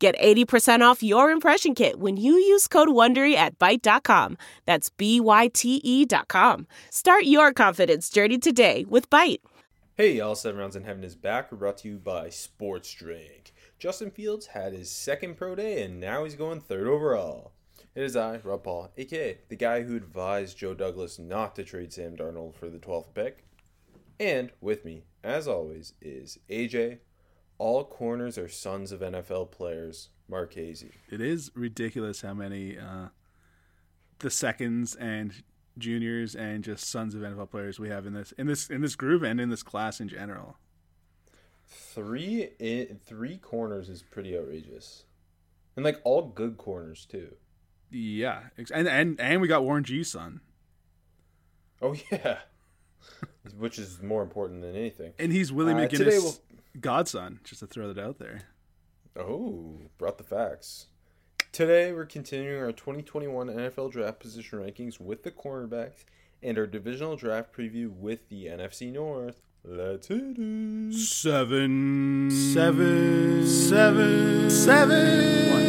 Get 80% off your impression kit when you use code WONDERY at Byte.com. That's B-Y-T-E dot com. Start your confidence journey today with Byte. Hey y'all, Seven Rounds in Heaven is back. Brought to you by Sports Drink. Justin Fields had his second pro day and now he's going third overall. It is I, Rob Paul, aka the guy who advised Joe Douglas not to trade Sam Darnold for the 12th pick. And with me, as always, is AJ, all corners are sons of NFL players. Marchese. It is ridiculous how many uh, the seconds and juniors and just sons of NFL players we have in this in this in this group and in this class in general. Three in, three corners is pretty outrageous, and like all good corners too. Yeah, and and and we got Warren G's son. Oh yeah, which is more important than anything. And he's Willie uh, McGinest. We'll godson, just to throw that out there. Oh, brought the facts. Today, we're continuing our 2021 NFL draft position rankings with the cornerbacks and our divisional draft preview with the NFC North. Let's hit it. Seven, seven, seven, seven. One,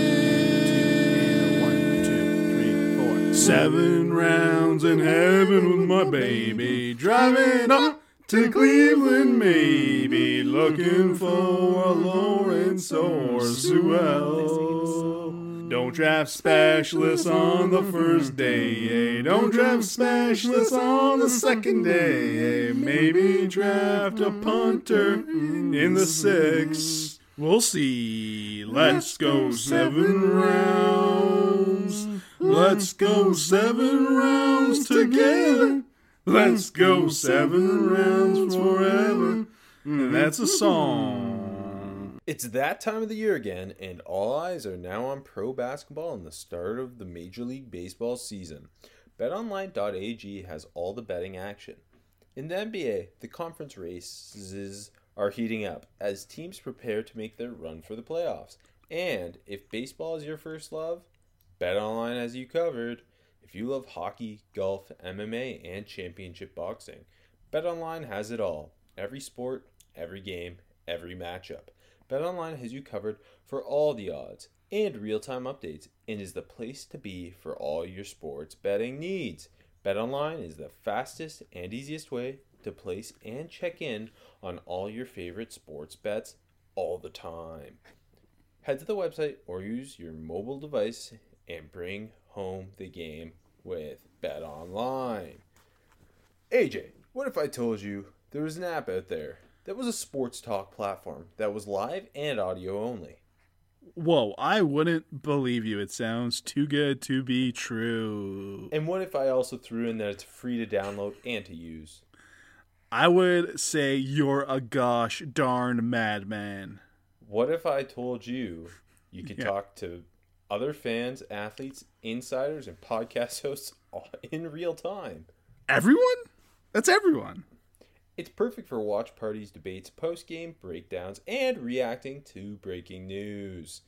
two, one, two, three, four. Seven rounds in heaven with my baby driving up to Cleveland, maybe looking for a Lawrence or Sewell. Don't draft specialists on the first day. Eh? Don't draft specialists on the second day. Eh? Maybe draft a punter in the sixth. We'll see. Let's go seven rounds. Let's go seven rounds together. Let's go seven rounds forever. And that's a song. It's that time of the year again, and all eyes are now on pro basketball and the start of the Major League Baseball season. BetOnline.ag has all the betting action. In the NBA, the conference races are heating up as teams prepare to make their run for the playoffs. And if baseball is your first love, BetOnline has you covered. If you love hockey, golf, MMA, and championship boxing, BetOnline has it all. Every sport, every game, every matchup. BetOnline has you covered for all the odds and real-time updates and is the place to be for all your sports betting needs. BetOnline is the fastest and easiest way to place and check in on all your favorite sports bets all the time. Head to the website or use your mobile device and bring home the game with Bet Online. AJ, what if I told you there was an app out there that was a sports talk platform that was live and audio only? Whoa, I wouldn't believe you. It sounds too good to be true. And what if I also threw in that it's free to download and to use? I would say you're a gosh darn madman. What if I told you you could yeah. talk to other fans, athletes, insiders, and podcast hosts in real time. Everyone? That's everyone. It's perfect for watch parties, debates, post game breakdowns, and reacting to breaking news.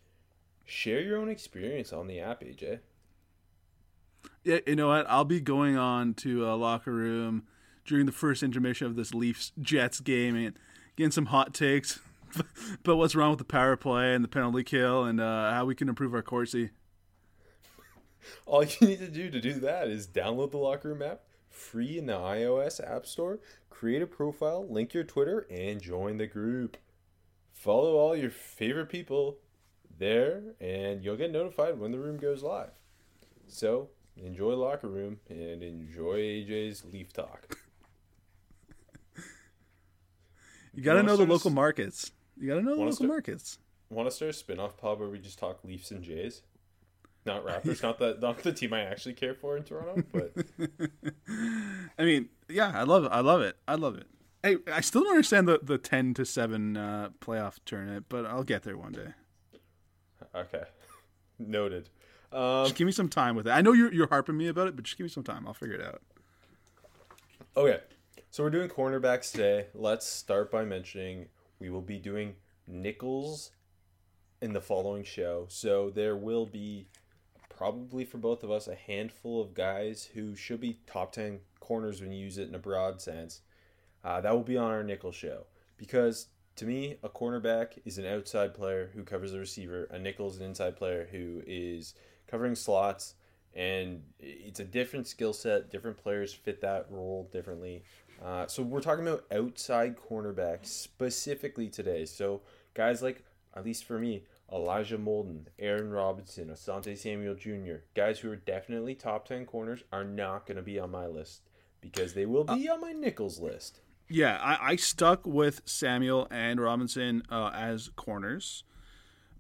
Share your own experience on the app, AJ. Yeah, you know what? I'll be going on to a locker room during the first intermission of this Leafs Jets game and getting some hot takes but what's wrong with the power play and the penalty kill and uh, how we can improve our Corsi? All you need to do to do that is download the Locker Room app, free in the iOS App Store, create a profile, link your Twitter, and join the group. Follow all your favorite people there, and you'll get notified when the room goes live. So, enjoy Locker Room and enjoy AJ's Leaf Talk. you got to know the local markets. You got to know the local start, markets. Want to start a spin-off pod where we just talk Leafs and Jays? Not Raptors, not the not the team I actually care for in Toronto, but I mean, yeah, I love it. I love it. I love it. Hey, I still don't understand the the ten to seven uh, playoff tournament, but I'll get there one day. Okay, noted. Um, Just give me some time with it. I know you're you're harping me about it, but just give me some time. I'll figure it out. Okay, so we're doing cornerbacks today. Let's start by mentioning we will be doing nickels in the following show. So there will be probably for both of us a handful of guys who should be top 10 corners when you use it in a broad sense. Uh, that will be on our nickel show because to me, a cornerback is an outside player who covers the receiver. A nickel is an inside player who is covering slots, and it's a different skill set. Different players fit that role differently. Uh, so we're talking about outside cornerbacks specifically today. So guys like, at least for me, Elijah Molden, Aaron Robinson, Asante Samuel Jr., guys who are definitely top 10 corners are not going to be on my list because they will be on my nickels list. Yeah, I, I stuck with Samuel and Robinson uh, as corners,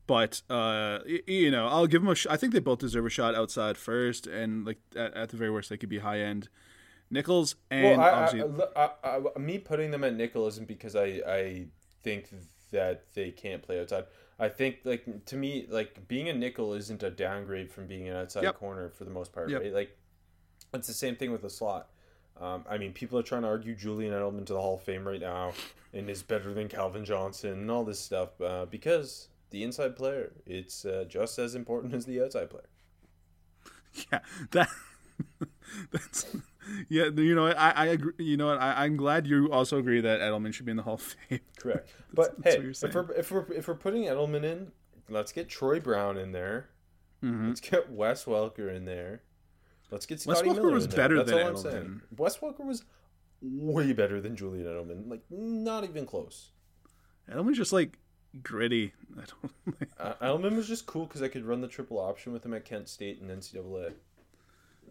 but uh, you know I'll give them a. Sh- I think they both deserve a shot outside first, and like at, at the very worst they could be high end nickels. And Well, I, I, obviously, I, me putting them at nickel isn't because I, I think that they can't play outside. I think like to me like being a nickel isn't a downgrade from being an outside Yep. corner for the most part, Yep. right? Like it's the same thing with the slot. Um, I mean, people are trying to argue Julian Edelman to the Hall of Fame right now and is better than Calvin Johnson and all this stuff uh, because the inside player it's uh, just as important as the outside player. yeah, that that's yeah. You know, I I agree. You know, what, I I'm glad you also agree that Edelman should be in the Hall of Fame. Correct. But that's hey, if we're, if we're if we're putting Edelman in, let's get Troy Brown in there. Mhm. Let's get Wes Welker in there. Let's get Wes Scotty Welker Miller was in there. better That's than all I'm Edelman. saying. Wes Welker was way better than Julian Edelman. Like not even close. Edelman's just like gritty. I don't. Uh, Edelman was just cool because I could run the triple option with him at Kent State and NCAA.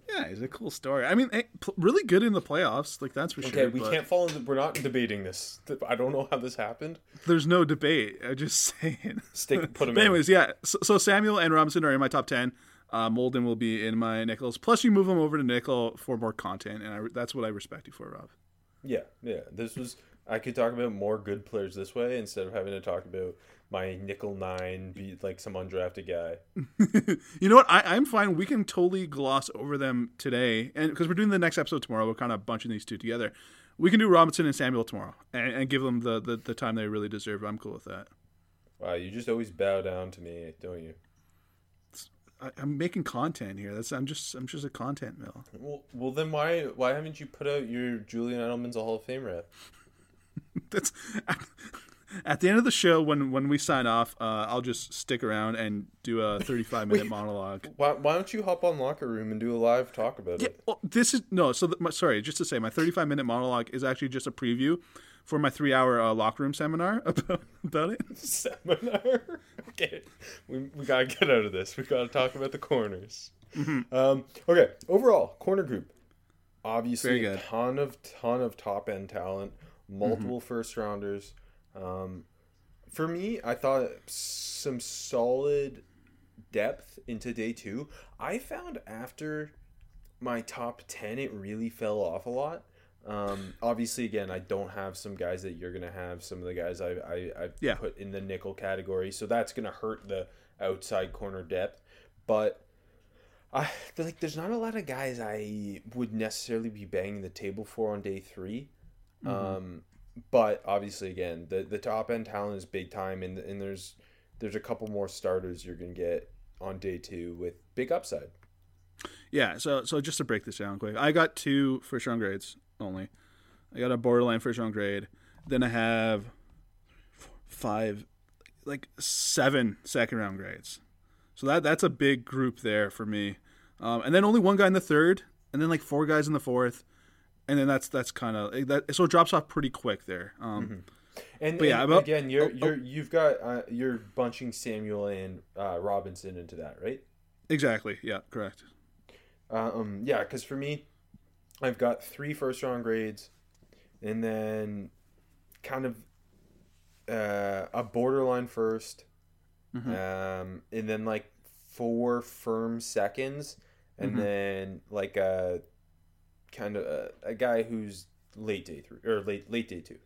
Yeah, he's a cool story. I mean, eh, really good in the playoffs. Like that's for Okay, sure. Okay, we but can't fall into. We're not debating this. I don't know how this happened. There's no debate. I'm just saying. Stick, put him. But in. anyways, yeah. So, so Samuel and Robinson are in my top ten. Uh, Molden will be in my nickels. Plus, you move them over to nickel for more content, and I, that's what I respect you for, Rob. Yeah, yeah. This was I could talk about more good players this way instead of having to talk about my nickel nine be like some undrafted guy. you know what? I, I'm fine. We can totally gloss over them today, and because we're doing the next episode tomorrow, we're kind of bunching these two together. We can do Robinson and Samuel tomorrow, and, and give them the, the the time they really deserve. I'm cool with that. Wow, you just always bow down to me, don't you? I, I'm making content here. That's I'm just I'm just a content mill. Well, well then why why haven't you put out your Julian Edelman's a Hall of Fame rep? That's at the end of the show when when we sign off. Uh, I'll just stick around and do a 35 minute monologue. Why, why don't you hop on Locker Room and do a live talk about Yeah, it? well, this is no. So, the, my, sorry, just to say, my 35 minute monologue is actually just a preview for my three hour uh, locker room seminar about about it. Seminar. okay, we, we gotta get out of this. We gotta talk about the corners. Mm-hmm. Um, okay, overall corner group. Obviously, a. Mm-hmm. ton of ton of top end talent, multiple first rounders. Um, for me, I thought some solid depth into day two. I found after my top 10 it really fell off a lot. Um, obviously again i don't have some guys that you're gonna have some of the guys i i, I Yeah. put in the nickel category. So that's gonna hurt the outside corner depth. But i feel like there's not a lot of guys i would necessarily be banging the table for on day 3 um, but obviously again the the top end talent is big time and, and there's there's a couple more starters you're gonna get on day two with big upside Yeah. So so just to break this down quick, I got two first round grades only. I got a borderline first round grade. Then I have five, like seven second round grades. So that that's a big group there for me. Um, and then only one guy in the third, and then like four guys in the fourth, and then that's that's kind of that. So it drops off pretty quick there. Um, And, But yeah, and about- again, you're oh, you're you've got uh, you're bunching Samuel and uh, Robinson into that, right? Exactly. Yeah. Correct. Um, yeah, because for me, I've got three first round grades, and then kind of uh, a borderline 1st um, and then like four firm seconds, and then like a kind of a, a guy who's late day three or late late day two.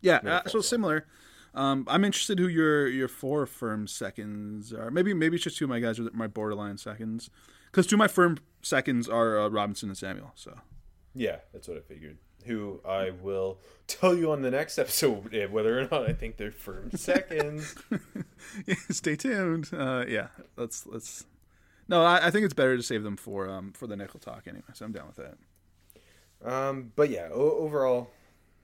Yeah, uh, so similar. Um, I'm interested who your your four firm seconds are. Maybe maybe it's just two of my guys are my borderline seconds, because two of my firm seconds are uh, Robinson and Samuel. So Yeah, that's what I figured. Who I will tell you on the next episode eh, whether or not I think they're firm seconds. stay tuned. Uh, yeah, let's let's. No, I, I think it's better to save them for um for the nickel talk anyway. So I'm down with that. Um, but yeah, o- overall,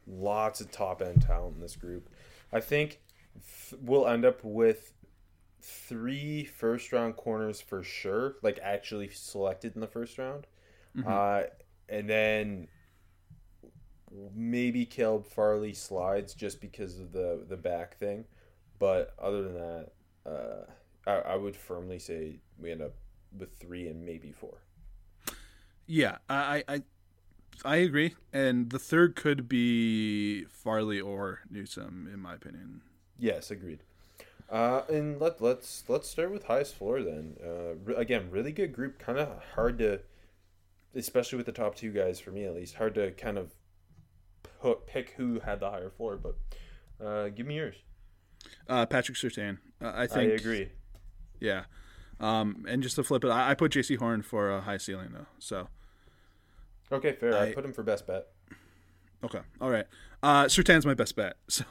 lots of top end talent in this group. I think th- we'll end up with three first round corners for sure, like actually selected in the first round. Uh, and then maybe Caleb Farley slides just because of the the back thing. But other than that, uh, I, I would firmly say we end up with three and maybe four. Yeah, I I I agree, and the third could be Farley or Newsom, in my opinion. Yes, agreed. Uh, and let let's let's start with highest floor then. Uh, re- again, really good group. Kind of hard to, especially with the top two guys for me at least, hard to kind of put, pick who had the higher floor. But uh, give me yours. Uh, Patrick Surtain. Uh, I I think. agree. Yeah. Um, and just to flip it, I, I put Jaycee Horn for a high ceiling though. So Okay, fair. I, I- put him for best bet. okay, all right. Uh, Surtain's my best bet. So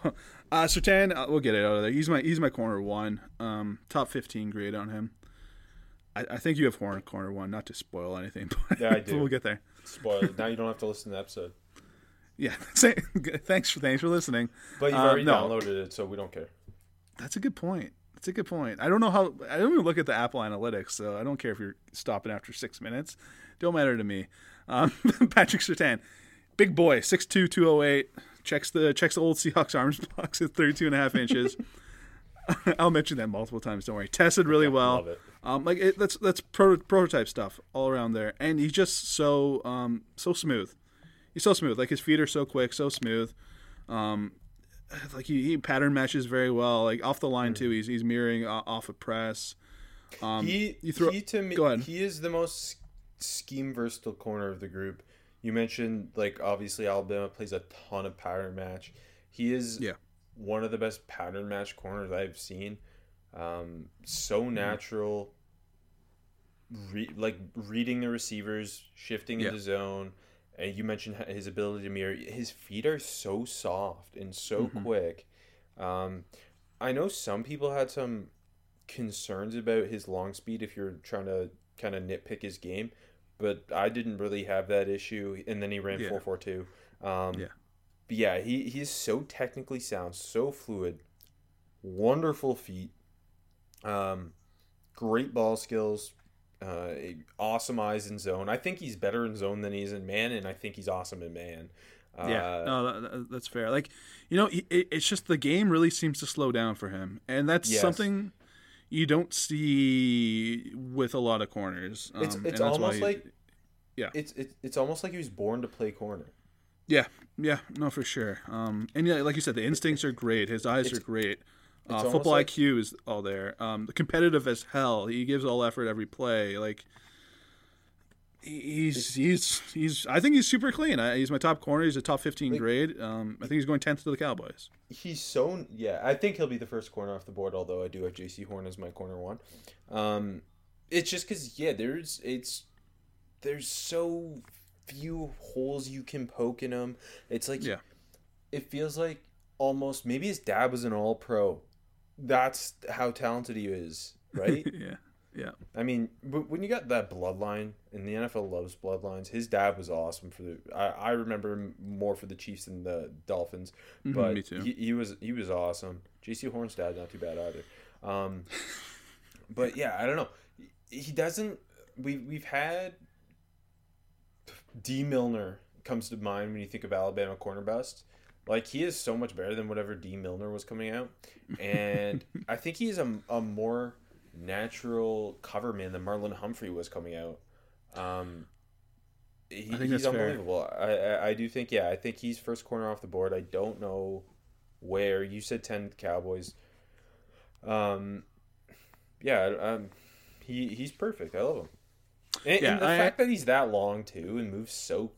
uh, Surtain, uh, we'll get it out of there. He's my he's my corner one. Um, top fifteen grade on him. I, I think you have Horn corner one. Not to spoil anything, but, Yeah, I do. we'll get there. Spoiled. now you don't have to listen to the episode. Yeah. thanks for thanks for listening. But you've Uh, already no. downloaded it, so we don't care. That's a good point. That's a good point. I don't know how. I don't even look at the Apple Analytics, so I don't care if you're stopping after six minutes. Don't matter to me. Um, Patrick Surtain, big boy, 6'2", 208, checks the checks the old Seahawks arms box at 32 and a half inches. I'll mention that multiple times. Don't worry. Tested really well. Um, like it, that's that's pro- prototype stuff all around there, and he's just so um so smooth. He's so smooth. Like his feet are so quick, so smooth. Um, like he, he pattern matches very well. Like off the line too, he's he's mirroring uh, off a press. Um, he you throw- he to me go ahead. he is the most scheme versatile corner of the group. You mentioned like obviously Alabama plays a ton of pattern match. He is Yeah. one of the best pattern match corners I've seen. Um, so Mm-hmm. natural, re- like reading the receivers, shifting Yeah. into zone. And you mentioned his ability to mirror. His feet are so soft and so Mm-hmm. quick. Um, I know some people had some concerns about his long speed if you're trying to kind of nitpick his game, but I didn't really have that issue. And then he ran Yeah. four four two. Um, Yeah. But yeah, he he's so technically sound, so fluid, wonderful feet, um, great ball skills, uh, awesome eyes in zone. I think he's better in zone than he is in man, and I think he's awesome in man. Uh, Yeah, no, that- that, that's fair. Like, you know, it, it's just the game really seems to slow down for him, and that's Yes. something you don't see with a lot of corners. Um, It's it's almost he- like yeah. it's it's it's almost like he was born to play corner. yeah, yeah, no, for sure. Um, and yeah, like you said, the instincts are great. His eyes It's- are great. Uh, football like- IQ is all there. Um, competitive as hell. He gives all effort every play. Like. He's he's he's. I think he's super clean. I, he's my top corner. He's a top fifteen Like- grade. Um, I think he's going tenth to the Cowboys. He's so yeah. I think he'll be the first corner off the board. Although I do have Jaycee Horn as my corner one. Um, it's just because yeah, there's it's there's so few holes you can poke in him. It's like Yeah. it feels like almost maybe his dad was an All Pro. That's how talented he is, right? yeah, yeah. I mean, but when you got that bloodline, and the NFL loves bloodlines, his dad was awesome for the. I, I remember him more for the Chiefs than the Dolphins, Mhm, but. He, he was he was awesome. Jaycee Horn's dad not too bad either. Um, but yeah, I don't know. He doesn't. We we've had Dee Milliner comes to mind when you think of Alabama corner bust. Like he is so much better than whatever Dee Milliner was coming out, and I think he's a, a more natural cover man than Marlon Humphrey was coming out. Um, he, I think he's unbelievable. I, I I do think yeah. I think he's first corner off the board. I don't know where you said ten Cowboys. Um, yeah, um, he he's perfect. I love him. And, Yeah, and the I- fact that he's that long too and moves so,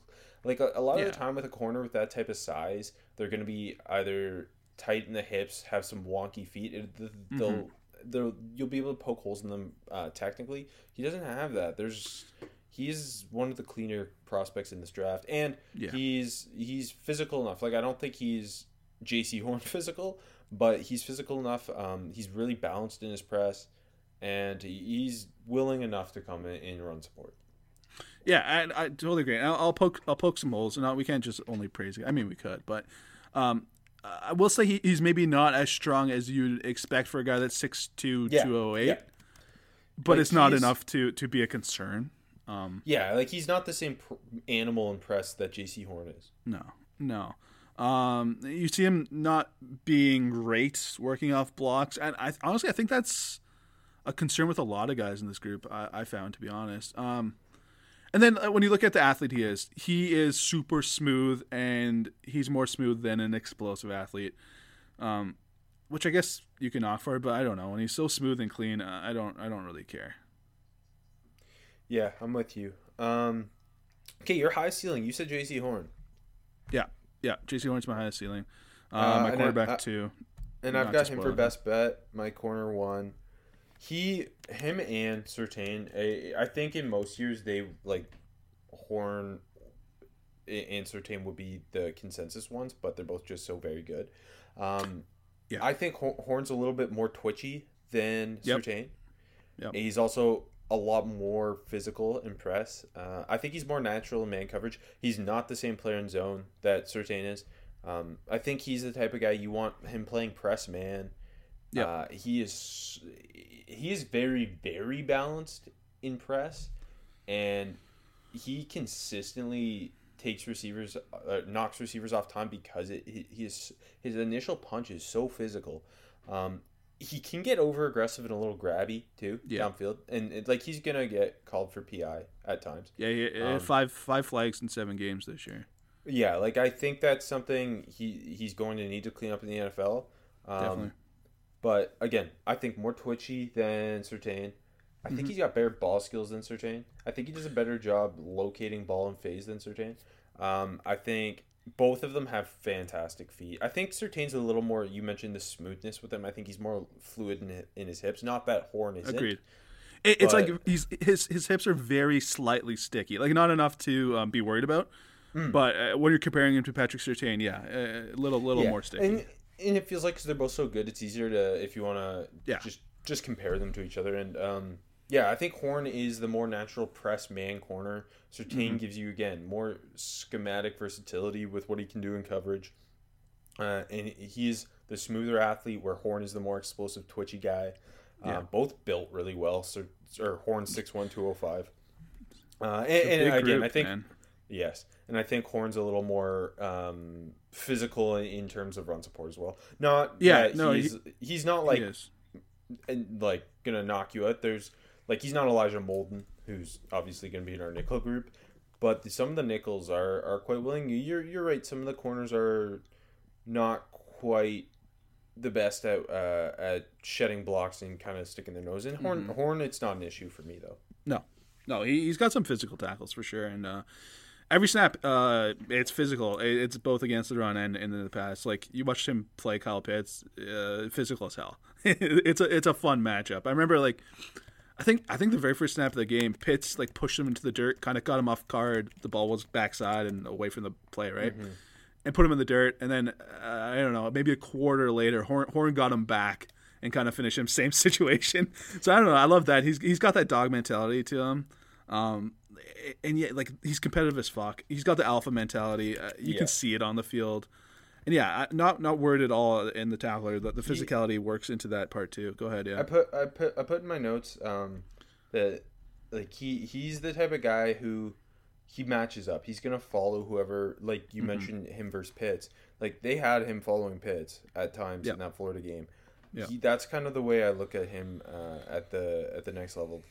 like a, a lot of the time with a corner with that type of size, they're going to be either tight in the hips, have some wonky feet. It, they'll, mm-hmm. they'll, you'll be able to poke holes in them uh, technically. He doesn't have that. There's he's one of the cleaner prospects in this draft, and yeah. he's he's physical enough. Like I don't think he's Jaycee Horn physical, but he's physical enough. Um, he's really balanced in his press, and he's willing enough to come in, in run support. Yeah, I, I totally agree. I'll, I'll, poke I'll poke some holes, and we can't just only praise. It. I mean, we could, but um, I will say he, he's maybe not as strong as you'd expect for a guy that's 6'2", yeah. 208. Yeah. But like it's not enough to to be a concern. Um, yeah, like he's not the same pr- animal and press that Jaycee Horn is. No, no. Um, you see him not being great working off blocks, and I honestly I think that's a concern with a lot of guys in this group. I, I found to be honest. Um, and then uh, when you look at the athlete he is, he is super smooth, and he's more smooth than an explosive athlete. Um, which I guess you can offer. but I don't know. When he's so smooth and clean, uh, I don't I don't really care. Yeah, I'm with you. Um, okay, your high ceiling. You said Jaycee Horn. Yeah, yeah. Jaycee Horn's my highest ceiling. Uh, uh, my quarterback I, too. And I've got him for best bet. My corner one. He, him, and Surtain. I, I think in most years they like Horn and Surtain would be the consensus ones, but they're both just so very good. Um, yeah. I think Horn's a little bit more twitchy than yep. Surtain. Yep. He's also a lot more physical in press. Uh, I think he's more natural in man coverage. He's not the same player in zone that Surtain is. Um, I think he's the type of guy you want him playing press man. Yeah, uh, he is. He is very very balanced in press, and he consistently takes receivers, uh, knocks receivers off time because it, he, his his initial punch is so physical. Um, he can get over aggressive and a little grabby too yeah. downfield, and it, like he's gonna get called for PI at times. Yeah, yeah, um, five five flags in seven games this year. Yeah, like I think that's something he he's going to need to clean up in the NFL. Um, Definitely. But again, I think more twitchy than Surtain. I mm-hmm. think he's got better ball skills than Surtain. I think he does a better job locating ball and phase than Surtain. Um, I think both of them have fantastic feet. I think Surtain's a little more. You mentioned the smoothness with him. I think he's more fluid in, in his hips. Not that Horn is. Agreed. It, it's like he's his his hips are very slightly sticky, like not enough to um, be worried about. Mm. But uh, when you're comparing him to Patrick Surtain, yeah, a little little yeah. more sticky. And, and it feels like because they're both so good, it's easier to if you want to yeah. just just compare them to each other. And um, yeah, I think Horn is the more natural press man corner. Surtain mm-hmm. gives you again more schematic versatility with what he can do in coverage, uh, and he's the smoother athlete. Where Horn is the more explosive, twitchy guy. Uh, both built really well. So, or Horn six one two zero oh five. Uh, and, and again, group, I think man. yes, and I think Horn's a little more um, physical in, terms of run support as well. Not yeah, no, he's he, he's not like and like gonna knock you out. There's like he's not Elijah Molden, who's obviously to be in our nickel group, but the, some of the nickels are are quite willing. You're you're right. Some of the corners are not quite the best at uh, at shedding blocks and kind of sticking their nose in. Horn mm-hmm. Horn, it's not an issue for me though. No, no, he, he's got some physical tackles for sure, and uh, every snap, uh, it's physical. It's both against the run and, and in the pass. Like you watched him play Kyle Pitts, uh, physical as hell. it's a it's a fun matchup. I remember like I think I think the very first snap of the game, Pitts like pushed him into the dirt, kind of got him off guard. The ball was backside and away from the play, right? Mm-hmm. And put him in the dirt. And then uh, I don't know, maybe a quarter later, Horn, Horn got him back and kind of finished him. Same situation. So I don't know. I love that. He's he's got that dog mentality to him. Um, and yet, like he's competitive as fuck. He's got the alpha mentality. Uh, you yeah. can see it on the field. And yeah, not not worried at all in the tackler. The, the physicality he, works into that part too. Go ahead. Yeah. I put I put I put in my notes um, that like he he's the type of guy who he matches up. He's gonna follow whoever. Like you mm-hmm. mentioned him versus Pitts. Like they had him following Pitts at times in that Florida game. Yeah. He, that's kind of the way I look at him uh, at the at the next level.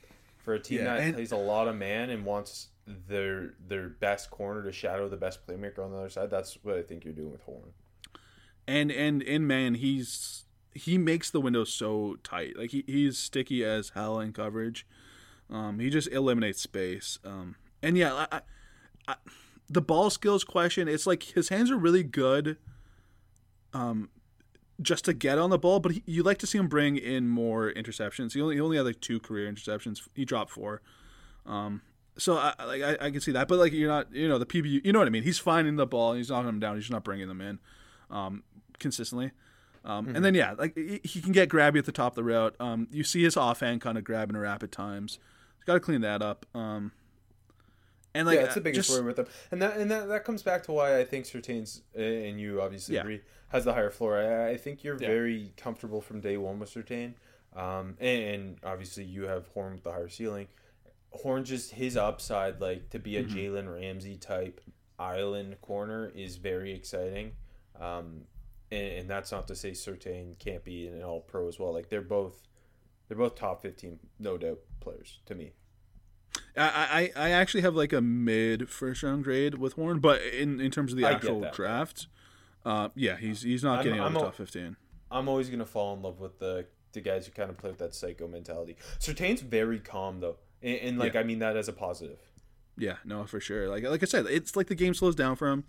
For a team yeah, that and, plays a lot of man and wants their their best corner to shadow the best playmaker on the other side. That's what I think you're doing with Horn. And and in man, he's he makes the window so tight. Like he, he's sticky as hell in coverage. Um, he just eliminates space. Um, and yeah, I, I, the ball skills question. It's like his hands are really good. Um, just to get on the ball, but he, you like to see him bring in more interceptions. He only he only had like two career interceptions. He dropped four. Um, so I like I, I can see that, but like you're not you know the PBU you know what I mean. He's finding the ball and he's knocking them down. He's just not bringing them in um, consistently. Um, Mm-hmm. And then yeah, like he he can get grabby at the top of the route. Um, you see his offhand kind of grabbing a wrap at times. He's got to clean that up. And like yeah, it's the uh, biggest just- worry with them, and that and that, that comes back to why I think Surtain's and you obviously Yeah. agree has the higher floor. I, I think you're Yeah. very comfortable from day one with Surtain, um, and, and obviously you have Horn with the higher ceiling. Horn just his upside, like to be a Mm-hmm. Jalen Ramsey type island corner, is very exciting. Um, and, and that's not to say Surtain can't be an All Pro as well. Like they're both, they're both top fifteen, no doubt players to me. I, I I actually have like a mid first round grade with Horn, but in, in terms of the I actual draft, uh, yeah, he's he's not I'm- getting out of the top fifteen. I'm always gonna fall in love with the the guys who kind of play with that psycho mentality. Surtain's very calm though, and, and like Yeah. I mean that as a positive. Yeah, no, for sure. Like like I said, it's like the game slows down for him.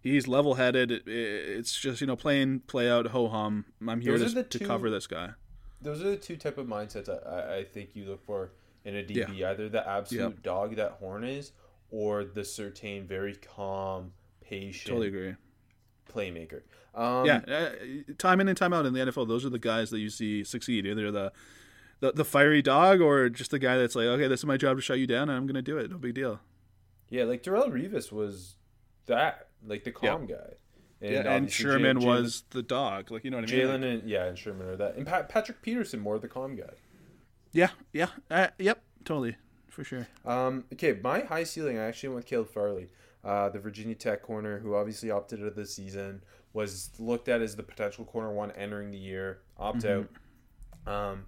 He's level headed. It, it's just you know playing play out ho hum. I'm here to, the to cover this guy. Those are the two type of mindsets I, I think you look for in a DB. Either the absolute Yep. dog that Horn is, or the Surtain very calm, patient Totally agree. playmaker. Um, yeah, uh, time in and time out in the NFL, those are the guys that you see succeed. Either the the, the fiery dog or just the guy that's like, okay, this is my job to shut you down, and I'm going to do it. No big deal. yeah. Like Darrelle Revis was that, like the calm guy. yeah, and Sherman Jalen- was the dog. Like you know what I mean? Jalen and yeah, and Sherman are that, and Pat, Patrick Peterson more the calm guy. Yeah, yeah, uh, yep, totally, for sure. Um, okay, my high ceiling, I actually went with Caleb Farley, uh, the Virginia Tech corner who obviously opted out of the season, was looked at as the potential corner one entering the year, opt out. Um,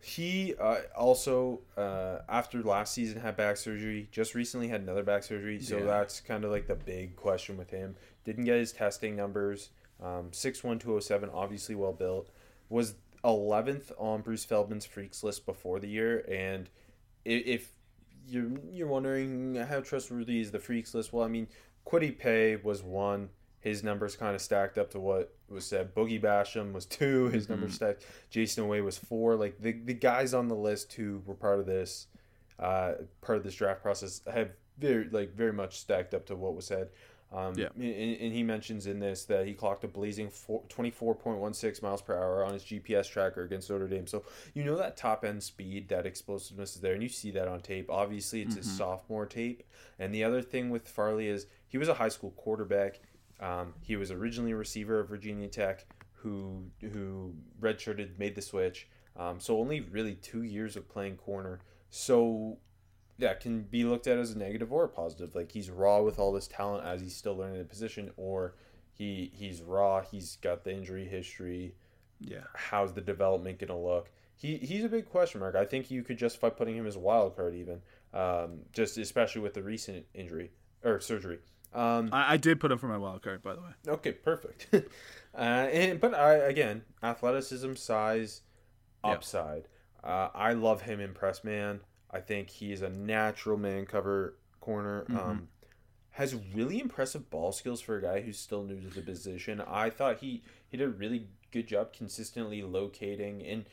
he uh, also, uh, after last season, had back surgery, just recently had another back surgery, so Yeah. that's kind of like the big question with him. Didn't get his testing numbers. Um, 6'1", 207, obviously well built. Was 11th on Bruce Feldman's freaks list before the year, and if you're you're wondering how trustworthy is the freaks list, well, I mean, Kwity Paye was one. His numbers kind of stacked up to what was said. Boogie Basham was two. His numbers stacked. Jayson Oweh was four. Like the the guys on the list who were part of this, uh, part of this draft process have very like very much stacked up to what was said. Um, Yeah. and, and he mentions in this that he clocked a blazing four, 24.16 miles per hour on his GPS tracker against Notre Dame. So you know that top end speed, that explosiveness is there, and you see that on tape. Obviously, it's his sophomore tape. And the other thing with Farley is he was a high school quarterback. Um, he was originally a receiver of Virginia Tech, who who redshirted, made the switch. Um, so only really two years of playing corner. So that can be looked at as a negative or a positive. Like he's raw with all this talent as he's still learning the position, or he he's raw. He's got the injury history. Yeah, How's the development going to look? He he's a big question mark. I think you could justify putting him as a wild card even, um, just especially with the recent injury or surgery. Um, I, I did put him for my wild card, by the way. Okay, perfect. uh, and but I again, athleticism, size, upside. Uh, I love him in press man. I think he is a natural man cover corner. Um, has really impressive ball skills for a guy who's still new to the position. I thought he he did a really good job consistently locating and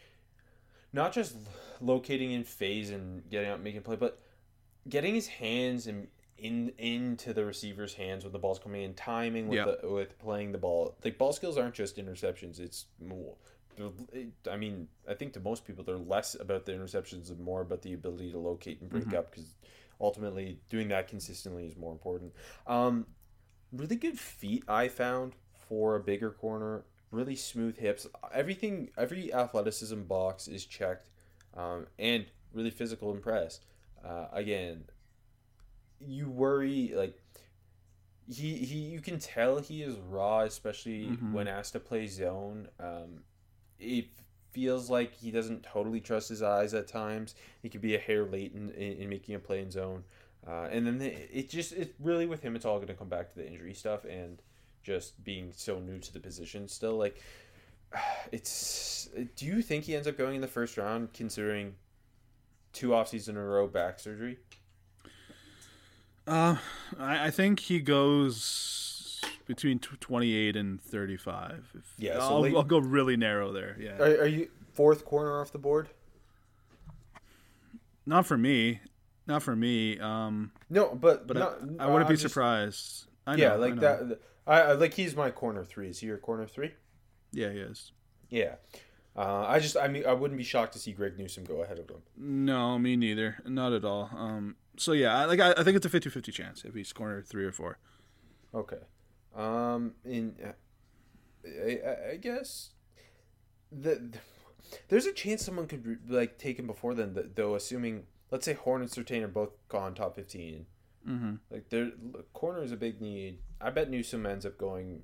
not just locating in phase and getting out and making play, but getting his hands in, in into the receiver's hands when the ball's coming in, timing with Yeah. the, with playing the ball. Like ball skills aren't just interceptions. It's more. I mean, I think to most people they're less about the interceptions and more about the ability to locate and break up because ultimately doing that consistently is more important. Um, really good feet I found for a bigger corner. Really smooth hips. Everything, every athleticism box is checked, um, and really physical and press. Uh, again, you worry like he he. You can tell he is raw, especially Mhm. when asked to play zone. Um, it feels like he doesn't totally trust his eyes at times. He could be a hair late in, in, in making a play in zone. Uh, and then the, it just it really with him it's all going to come back to the injury stuff and just being so new to the position still like it's do you think he ends up going in the first round considering two off season in a row back surgery Uh, I, I think he goes between tw- 28 and 35. If, Yeah, so I'll, late- I'll go really narrow there. Yeah, Are, are you fourth corner off the board? not for me, not for me. Um, No, but but not, I, I wouldn't I'm be just- surprised. I know, yeah, I like know. that. I, I like he's my corner three. Is he your corner three? Yeah, he is. Yeah. Uh, I just I mean I wouldn't be shocked to see Greg Newsom go ahead of him. No, me neither. Not at all. Um, so yeah, I, like I, I think it's a 50-50 chance if he's corner three or four. Okay. Um. In I, I- I guess the, the- there's a chance someone could like take him before then. th- Though, assuming let's say Horn and Surtain are both gone top fifteen. Mm-hmm. Like there, corner is a big need. I bet Newsom ends up going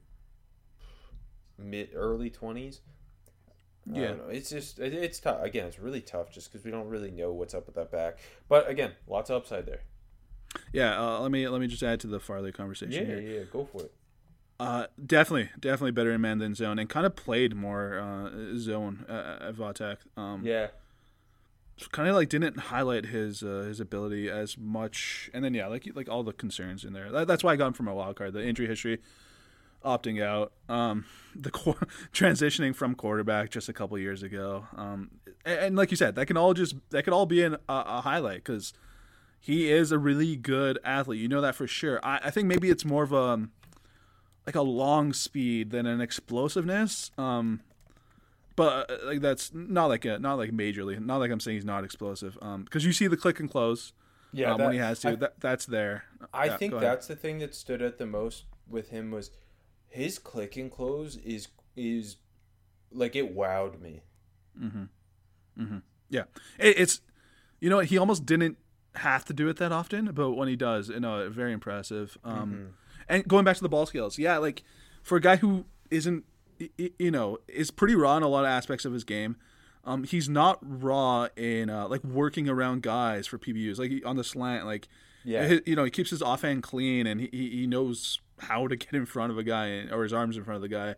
mid early twenties. Yeah. it's just it, it's tough. Again, it's really tough just because we don't really know what's up with that back. But again, lots of upside there. Yeah, uh, let me let me just add to the Farley conversation yeah, here. yeah. Go for it. Uh, definitely, definitely better in man than zone, and kind of played more uh, zone uh, at Va Tech. Um, Yeah, kind of like didn't highlight his uh, his ability as much, and then yeah, like like all the concerns in there. That, that's why I got him from a wild card. The injury history, opting out, um, the qu- transitioning from quarterback just a couple years ago, um, and, and like you said, that can all just that could all be in a, a highlight because he is a really good athlete. You know that for sure. I, I think maybe it's more of a like a long speed than an explosiveness. Um, but uh, like that's not like a not like majorly. Not like I'm saying he's not explosive. Um, because you see the click and close. yeah. um, that- when he has to. I, that that's there. I Yeah, think that's the thing that stood out the most with him was his click and close is is like it wowed me. Mm-hmm. Mm-hmm. Yeah, it, it's you know he almost didn't have to do it that often, but when he does, you know, very impressive. Um, and going back to the ball skills, yeah, like for a guy who isn't, you know, is pretty raw in a lot of aspects of his game. Um, he's not raw in uh, like working around guys for PBUs, like on the slant, like Yeah. you know, he keeps his offhand clean and he, he knows how to get in front of a guy and, or his arms in front of the guy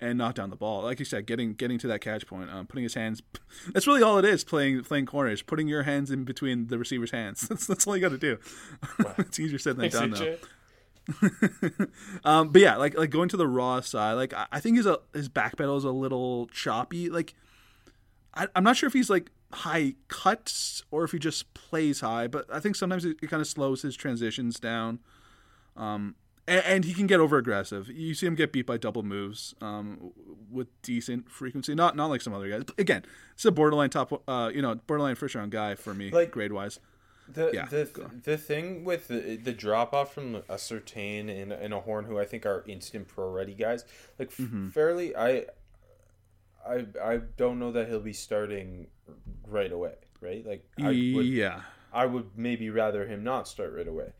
and knock down the ball. Like you said, getting getting to that catch point, um, putting his hands. That's really all it is. Playing playing corners, putting your hands in between the receiver's hands. That's that's all you got to do. it's easier said than done though. Um, but yeah, like like going to the raw side, like I, I think his a, his back pedal is a little choppy. Like I, I'm not sure if he's like high cuts or if he just plays high, but I think sometimes it, it kind of slows his transitions down. Um, and, and he can get over aggressive. You see him get beat by double moves um, with decent frequency. Not not like some other guys. But again, it's a borderline top, uh, you know, borderline first round guy for me, Like- grade wise. The Yeah, the the thing with the, the drop off from a Surtain and, and a Horn, who I think are instant pro ready guys, like Mm-hmm. Farley, I, I I don't know that he'll be starting right away, right? Like I would yeah. I would maybe rather him not start right away.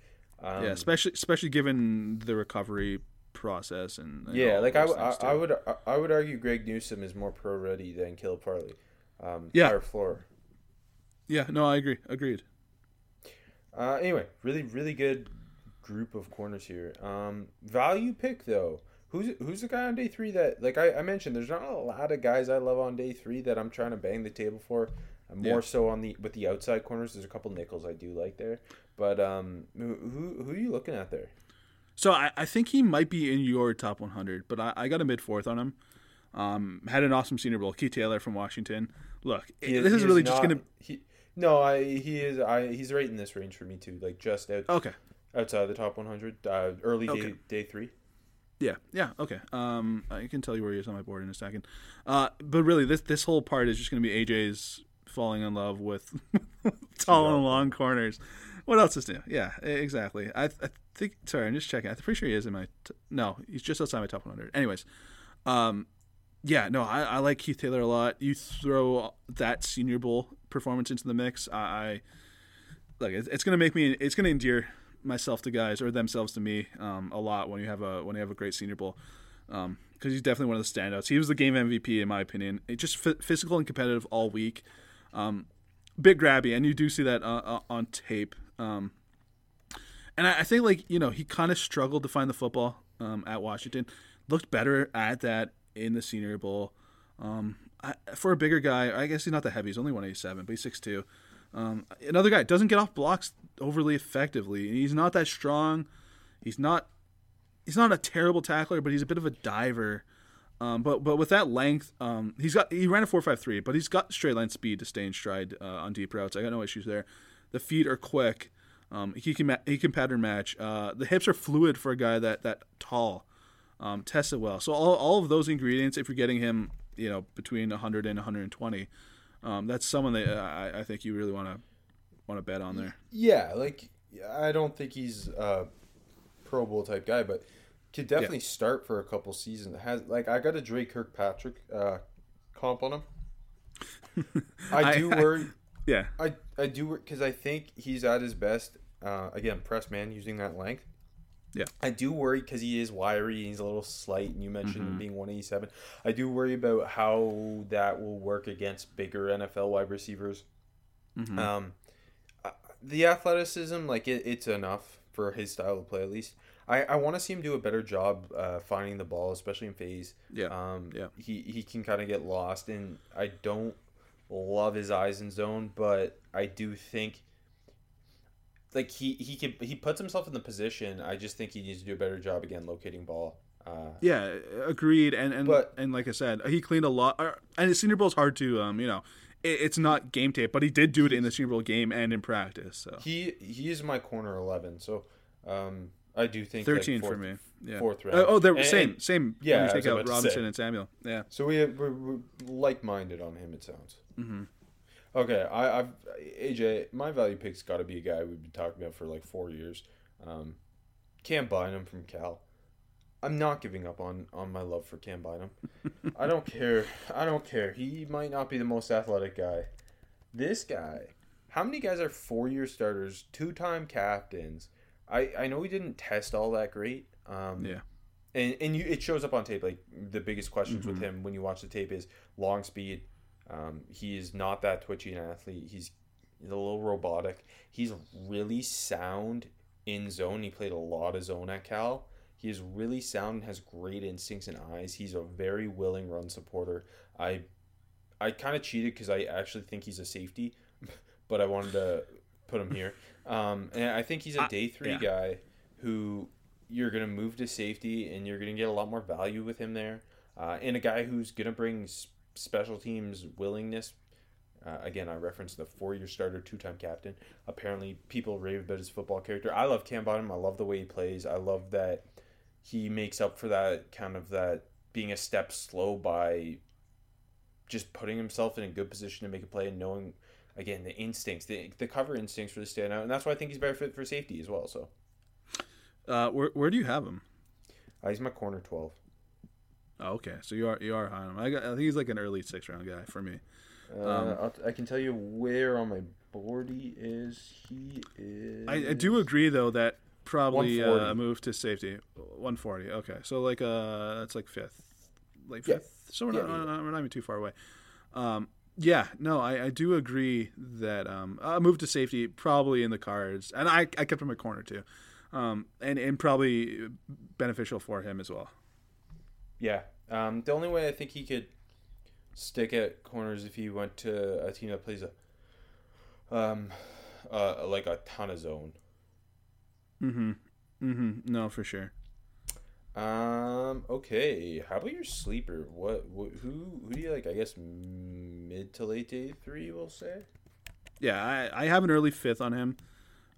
Um, yeah, especially especially given the recovery process and, and yeah, like I, I, I would I- would argue Greg Newsom is more pro ready than Caleb Farley Um, Yeah. higher floor. yeah no I agree agreed Uh, anyway, really, really good group of corners here. Um, value pick though. Who's who's the guy on day three that like I, I mentioned? There's not a lot of guys I love on day three that I'm trying to bang the table for. I'm more Yeah. so on the with the outside corners. There's a couple nickels I do like there, but um, who who, are you looking at there? so I, I think he might be in your top 100 but I, I got a mid fourth on him um, had an awesome senior bowl Keith Taylor from Washington look He this he is really just not- gonna He, no, I he is I he's right in this range for me too. Like just out okay outside the top 100, uh, early day Okay. day three. Yeah, yeah, okay. Um, I can tell you where he is on my board in a second. Uh, but really, this this whole part is just going to be AJ's falling in love with tall and long corners. What else is new? Yeah, exactly. I, I think. Sorry, I'm just checking. I'm pretty sure he is in my. T- no, he's just outside my top 100. Anyways, um, yeah, no, I, I like Keith Taylor a lot. You throw that Senior Bowl performance into the mix, I, I like it's, it's going to make me. It's going to endear myself to guys or themselves to me um, a lot when you have a when you have a great Senior Bowl. because he's definitely one of the standouts. He was the game MVP in my opinion. It just f- physical and competitive all week. Um, bit grabby, and you do see that uh, uh, on tape. Um, and I, I think like you know he kind of struggled to find the football um, at Washington. Looked better at that in the Senior Bowl. Um, I, for a bigger guy, I guess he's not that heavy. He's only one eighty seven, but he's six two. Um, another guy doesn't get off blocks overly effectively. He's not that strong. He's not he's not a terrible tackler, but he's a bit of a diver. Um, but but with that length, um, he's got he ran a four five three, but he's got straight line speed to stay in stride uh, on deep routes. I got no issues there. The feet are quick. Um, he can ma- he can pattern match. Uh, the hips are fluid for a guy that that tall. Um, tested well. So all, all of those ingredients, if you're getting him, you know, between 100 and 120, um, that's someone that uh, I, I think you really want to want to bet on there. Yeah, like I don't think he's a Pro Bowl type guy, but could definitely yeah. start for a couple seasons. Has like I got a Dre Kirkpatrick uh, comp on him. I do I, worry. I, yeah, I I do because I think he's at his best. Uh, again, press man using that length. Yeah, I do worry because he is wiry. And he's a little slight, and you mentioned mm-hmm. being one eighty seven. I do worry about how that will work against bigger NFL wide receivers. Mm-hmm. Um, the athleticism, like it, it's enough for his style of play at least. I, I want to see him do a better job uh, finding the ball, especially in phase. Yeah. Um, yeah. He he can kind of get lost, and I don't love his eyes in zone, but I do think like he he can he puts himself in the position. I just think he needs to do a better job again locating ball. Uh, yeah, agreed. And and but, and like I said, he cleaned a lot. Uh, and his Senior Bowl is hard to um you know it, it's not game tape, but he did do it in the Senior Bowl game and in practice. So he he is my corner eleven. So um I do think thirteen like fourth, for me. Yeah. Fourth round. Uh, oh, they're and, same same. Yeah, when you take out Robinson and Samuel. Yeah. So we have, we're, we're like minded on him. It sounds. Mm-hmm. Okay, I, I've AJ. My value pick's got to be a guy we've been talking about for like four years. Um, Cam Bynum from Cal. I'm not giving up on on my love for Cam Bynum. I don't care. I don't care. He might not be the most athletic guy. This guy. How many guys are four year starters, two time captains? I I know he didn't test all that great. Um, yeah. And and you, it shows up on tape. Like the biggest questions mm-hmm. with him when you watch the tape is long speed, um, he is not that twitchy an athlete. He's, a little robotic. He's really sound in zone. He played a lot of zone at Cal. He is really sound and has great instincts and eyes. He's a very willing run supporter. I I kind of cheated because I actually think he's a safety, but I wanted to put him here. Um, and I think he's a day three yeah. guy who you're going to move to safety and you're going to get a lot more value with him there. Uh, and a guy who's going to bring special teams willingness. Uh, again, I referenced the four-year starter, two-time captain. Apparently, people rave about his football character. I love Cam Bynum. I love the way he plays. I love that he makes up for that kind of that being a step slow by just putting himself in a good position to make a play and knowing again the instincts, the, the cover instincts really stand out, and that's why I think he's better fit for safety as well. So, uh, where where do you have him? Uh, he's my corner twelve. Oh, okay, so you are you are high on him. I, got, I think he's like an early six round guy for me. Uh, um, I can tell you where on my board he is. He is. I, I do agree though that probably uh, a move to safety. 140. Okay, so like uh, that's like fifth, like fifth. Yeah. So we're, yeah, not, yeah. we're not even too far away. Um, yeah, no, I, I do agree that um, a move to safety probably in the cards, and I, I kept him a corner too, um, and and probably beneficial for him as well. Yeah. Um, the only way I think he could stick at corners if he went to a team that plays a um uh like a ton of zone. Mm-hmm. Mm-hmm. No, for sure. Um. Okay. How about your sleeper? What? what who? Who do you like? I guess mid to late day three. We'll say. Yeah, I, I have an early fifth on him.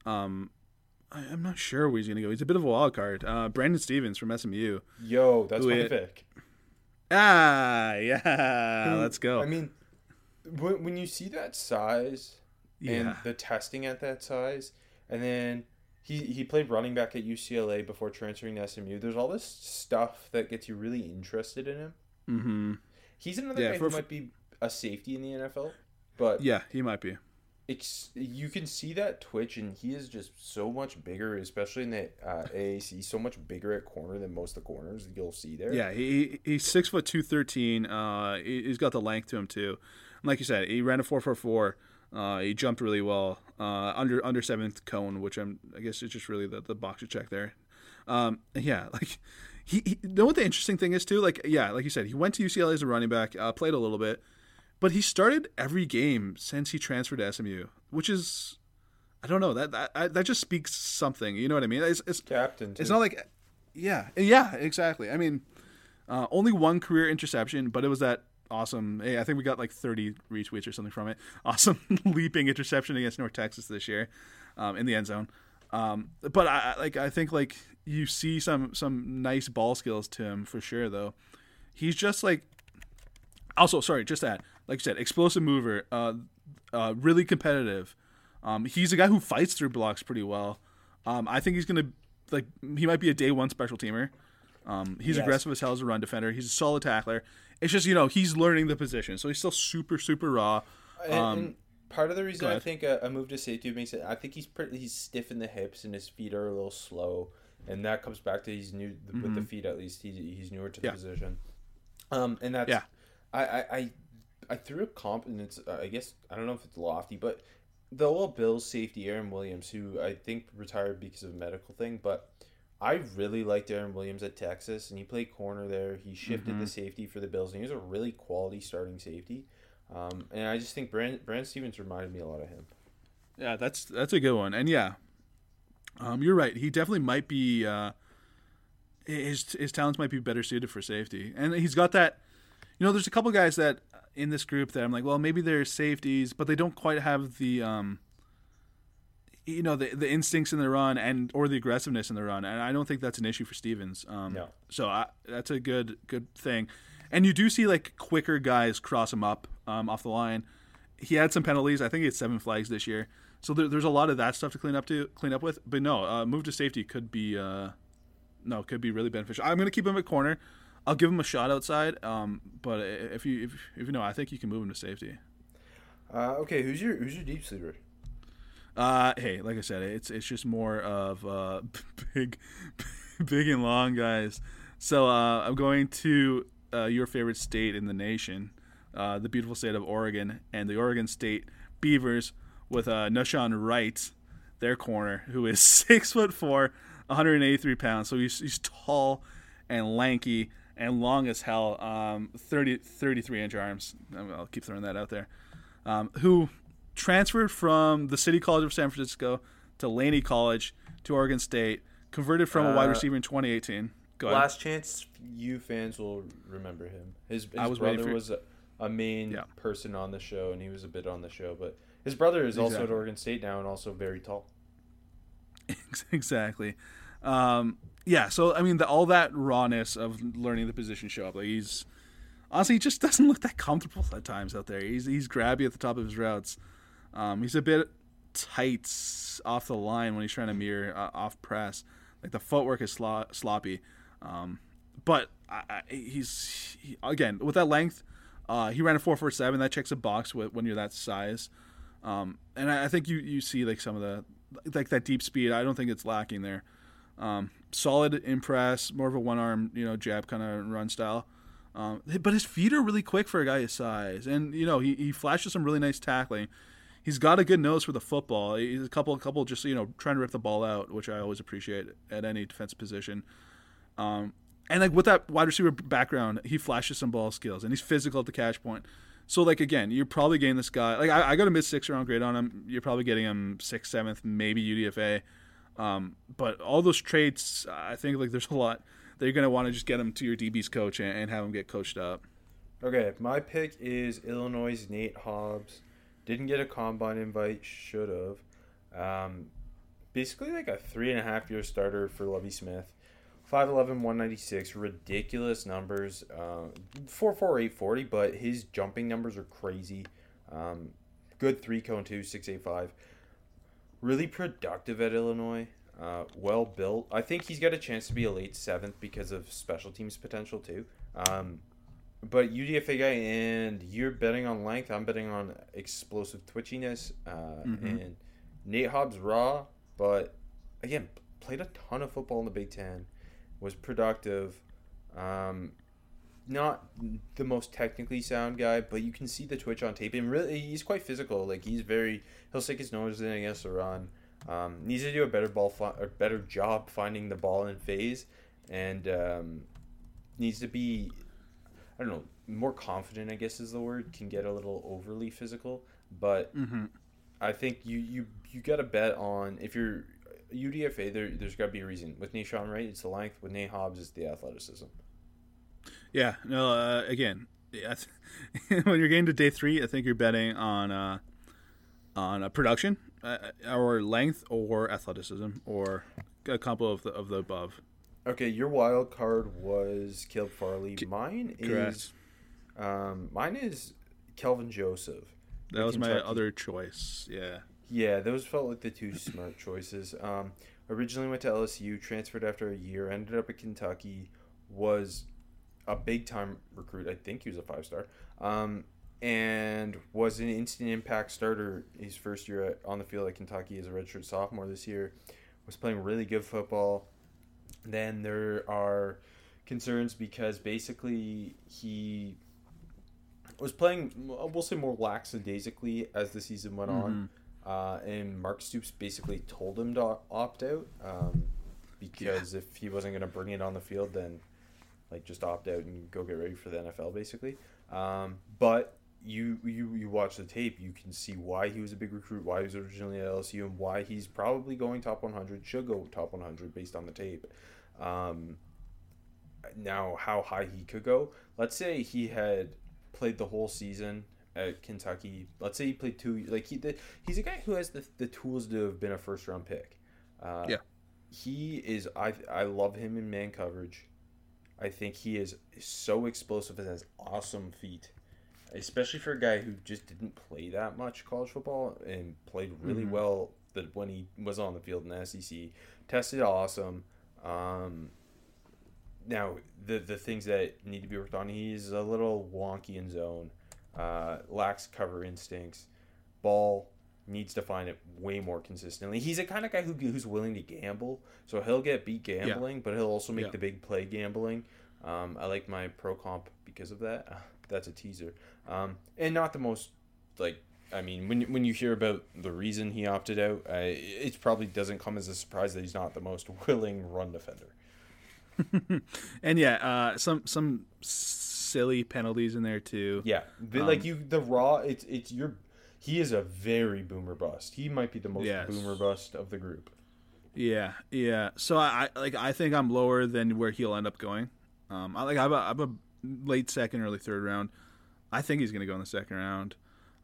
Um, I, am not sure where he's going to go. He's a bit of a wild card. Uh, Brandon Stephens from SMU. Yo, that's my pick. Ah, yeah. Let's go. I mean, when, when you see that size yeah. and the testing at that size, and then he, he played running back at UCLA before transferring to SMU. There's all this stuff that gets you really interested in him. Mm-hmm. He's another yeah, guy for, who might be a safety in the NFL, but yeah, he might be you can see that twitch and he is just so much bigger especially in the uh, AAC so much bigger at corner than most of the corners you'll see there. Yeah he he's six foot two thirteen uh he's got the length to him too. And like you said he ran a four four four uh he jumped really well uh under under seventh cone which I'm I guess it's just really the, the box to check there. Um yeah like he, he know what the interesting thing is too? Like yeah like you said he went to UCLA as a running back uh, played a little bit but he started every game since he transferred to SMU, which is I don't know that that that just speaks something. You know what I mean? It's, it's captain. Too. It's not like Yeah, yeah, exactly. I mean, uh, only one career interception, but it was that awesome. Hey, I think we got like 30 retweets or something from it. Awesome leaping interception against North Texas this year um, in the end zone. Um, but I like I think like you see some some nice ball skills to him for sure though. He's just like also sorry, just that like I said, explosive mover, uh, uh, really competitive. Um, he's a guy who fights through blocks pretty well. Um, I think he's gonna like he might be a day one special teamer. Um, he's Yes. aggressive as hell as a run defender. He's a solid tackler. It's just you know he's learning the position, so he's still super super raw. And, Um, and part of the reason I think a, a move to safety makes it, I think he's pretty, he's stiff in the hips and his feet are a little slow, and that comes back to he's new with the feet at least. He, he's newer to the Mm-hmm. Yeah. position, um, and that's Yeah. I, I I I threw a comp and it's uh, I guess I don't know if it's lofty, but the old Bills safety Aaron Williams, who I think retired because of a medical thing, but. I really liked Aaron Williams at Texas, and he played corner there. He shifted Mm-hmm. the safety for the Bills, and he was a really quality starting safety. Um, and I just think Brand, Brand Stephens reminded me a lot of him. Yeah, that's that's a good one. And yeah, um, you're right. He definitely might be. Uh, his his talents might be better suited for safety, and he's got that. You know, there's a couple guys that in this group that I'm like, well, maybe they're safeties, but they don't quite have the. Um, you know the the instincts in the run and or the aggressiveness in the run, and I don't think that's an issue for Stephens. Um, No. So I, that's a good good thing, and you do see like quicker guys cross him up um, off the line. He had some penalties. I think he had seven flags this year, so there, there's a lot of that stuff to clean up to clean up with. But no, uh, move to safety could be uh, no could be really beneficial. I'm gonna keep him at corner. I'll give him a shot outside. Um, but if you if, if you know, I think you can move him to safety. Uh, okay, who's your who's your deep sleeper? Uh, hey, like I said, it's it's just more of uh, big, big and long guys. So uh, I'm going to uh, your favorite state in the nation, uh, the beautiful state of Oregon, and the Oregon State Beavers with uh, Nahshon Wright, their corner, who is six foot four, 183 pounds. So he's he's tall and lanky and long as hell. Um, 30 33 inch arms. I'll keep throwing that out there. Um, who transferred from the City College of San Francisco to Laney College to Oregon State, converted from a wide Uh, receiver in 2018. Go ahead. Last Chance U fans will remember him. His, his I was brother for- was a, a main Yeah. person on the show, and he was a bit on the show. But his brother is also at Oregon State now, and also very tall. exactly. Um, yeah, so I mean, the, all that rawness of learning the position show up. Like he's honestly, he just doesn't look that comfortable at times out there. He's he's grabby at the top of his routes. Um, he's a bit tight off the line when he's trying to mirror uh, off press. Like the footwork is slo- sloppy. Um, but I, I, he's he, again with that length. Uh, he ran a four four seven. That checks a box with, when you're that size. Um, and I, I think you, you see like some of the like that deep speed. I don't think it's lacking there. Um, solid impress, more of a one arm you know jab kind of run style. Um, but his feet are really quick for a guy his size, and you know he, he flashes some really nice tackling. He's got a good nose for the football. He's a couple couple just you know trying to rip the ball out, which I always appreciate at any defensive position. Um, and like with that wide receiver background, he flashes some ball skills, and he's physical at the catch point. So like again, you're probably getting this guy. Like I, I got a mid six round grade on him. You're probably getting him sixth, seventh, maybe UDFA. Um, but all those traits, I think like there's a lot that you're gonna want to just get them to your DB's coach and, and have them get coached up. Okay, my pick is Illinois' Nate Hobbs. Didn't get a combine invite, should have. Um, basically, like a three and a half year starter for Lovie Smith. 5'11, 196, ridiculous numbers. Uh, 4'4, 840, but his jumping numbers are crazy. Um, good three cone, too, 6'8'5. Really productive at Illinois. Uh, well built. I think he's got a chance to be a late seventh because of special teams potential, too. Um, but UDFA guy, and you're betting on length. I'm betting on explosive twitchiness. Uh, And Nate Hobbs raw, but again, played a ton of football in the Big Ten, was productive. Um, not the most technically sound guy, but you can see the twitch on tape. And really, he's quite physical. Like he's very, he'll stick his nose in against the run. Um, needs to do a better ball, fi- a better job finding the ball in phase, and um, needs to be I don't know, more confident, I guess is the word, can get a little overly physical. But Mm-hmm. I think you you you got to bet on if you're UDFA, there, there's got to be a reason. With Nahshon Wright, it's the length. With Nate Hobbs, it's the athleticism. Yeah, no. Uh, again, yeah, when you're getting to day three, I think you're betting on uh, on a production uh, or length or athleticism or a couple of the of the above. Okay, your wild card was Caleb Farley. Mine Correct. is um, mine is Kelvin Joseph. That was my other choice. Yeah. Yeah, those felt like the two smart choices. Um, originally went to LSU, transferred after a year, ended up at Kentucky, was a big time recruit. I think he was a five star, um, and was an instant impact starter his first year at, on the field at Kentucky as a redshirt sophomore this year. Was playing really good football. Then there are concerns because basically he was playing, we'll say, more lackadaisically as the season went on. Uh, and Mark Stoops basically told him to opt out um, because if he wasn't going to bring it on the field, then like just opt out and go get ready for the NFL, basically. Um, but you you you watch the tape, you can see why he was a big recruit, why he was originally at LSU, and why he's probably going top 100, should go top 100 based on the tape. Um, now, how high he could go? Let's say he had played the whole season at Kentucky. Let's say he played two. Like he, the, he's a guy who has the, the tools to have been a first round pick. Uh, Yeah. he is. I I love him in man coverage. I think he is so explosive and has awesome feet, especially for a guy who just didn't play that much college football and played really well. That when he was on the field in the SEC, tested awesome. Um, now the the things that need to be worked on, he's a little wonky in zone, uh, lacks cover instincts, ball needs to find it way more consistently. He's a kind of guy who who's willing to gamble, so he'll get beat gambling, but he'll also make Yeah. the big play gambling. Um, I like my pro comp because of that. That's a teaser, um, and not the most like. I mean, when when you hear about the reason he opted out, I, it probably doesn't come as a surprise that he's not the most willing run defender. And yeah, uh, some some silly penalties in there too. Yeah, the, like you, the raw. It's it's your. He is a very boomer bust. He might be the most Yes. boomer bust of the group. Yeah, yeah. So I, I like I think I'm lower than where he'll end up going. Um, I like I'm a, I'm a late second, early third round. I think he's gonna go in the second round,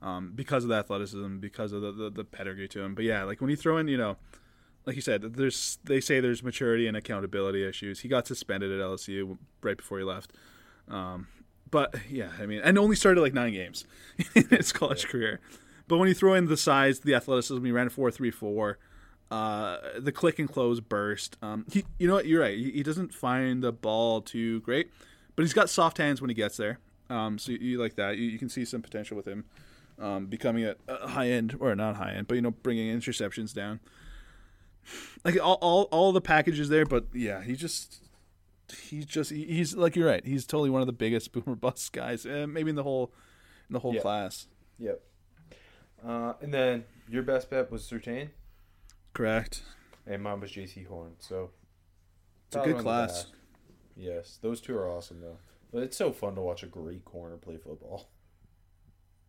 um, because of the athleticism, because of the, the the pedigree to him. But yeah, like when you throw in, you know, like you said, there's they say there's maturity and accountability issues. He got suspended at LSU right before he left. Um, but yeah, I mean, and only started like nine games in his college career. But when you throw in the size, the athleticism, he ran a four three four. Uh, the click and close burst. Um, he, you know what? You're right. He, he doesn't find the ball too great, but he's got soft hands when he gets there. Um, so you, you like that. You, you can see some potential with him um, becoming a, a high end or not high end, but you know, bringing interceptions down. Like all, all, all the packages there, but yeah, he just, he's just, he- he's like you're right. He's totally one of the biggest boomer bust guys, uh, maybe in the whole, in the whole Yeah. class. Yep. Uh, and then your best bet was Surtain, Correct. and mine was Jaycee Horn. So It's a good class. back. Yes, those two are awesome though. But it's so fun to watch a great corner play football.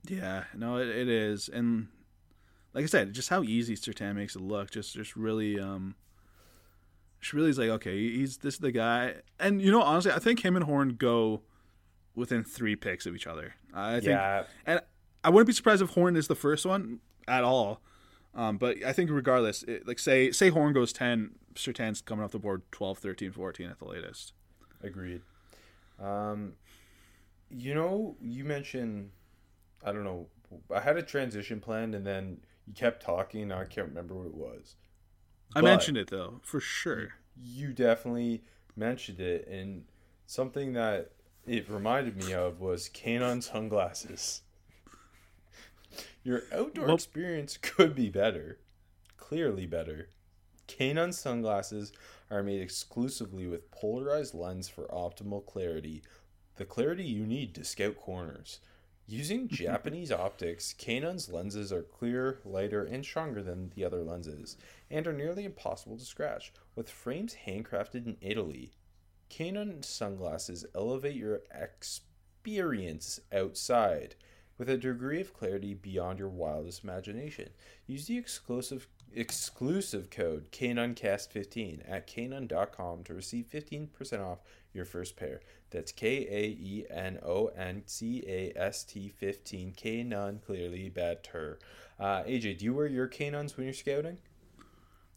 Yeah, no, it, it is, and like I said, just how easy Surtain makes it look, just just really, um, just really is like, okay, he's this is the guy, and you know, honestly, I think him and Horn go within three picks of each other. I think, Yeah. and I wouldn't be surprised if Horn is the first one at all. Um, but I think regardless, it, like say say Horn goes ten, Surtain's coming off the board 12, 13, 14 at the latest. Agreed. Um, you know, you mentioned, I don't know, I had a transition planned, and then you kept talking. I can't remember what it was. I But- mentioned it though, for sure. You definitely mentioned it, and something that it reminded me of was Kaenon sunglasses. Your outdoor Well- experience could be better, clearly better. Kaenon sunglasses are made exclusively with polarized lens for optimal clarity, the clarity you need to scout corners. Using Japanese optics, Kaenon's lenses are clearer, lighter, and stronger than the other lenses, and are nearly impossible to scratch. With frames handcrafted in Italy, Kaenon sunglasses elevate your experience outside with a degree of clarity beyond your wildest imagination. Use the exclusive exclusive code KAENONCAST15 at Kaenon.com to receive 15% off your first pair. That's K A E N O N C A S T 15. Kaenon, clearly better. Uh, AJ, do you wear your Kaenons when you're scouting?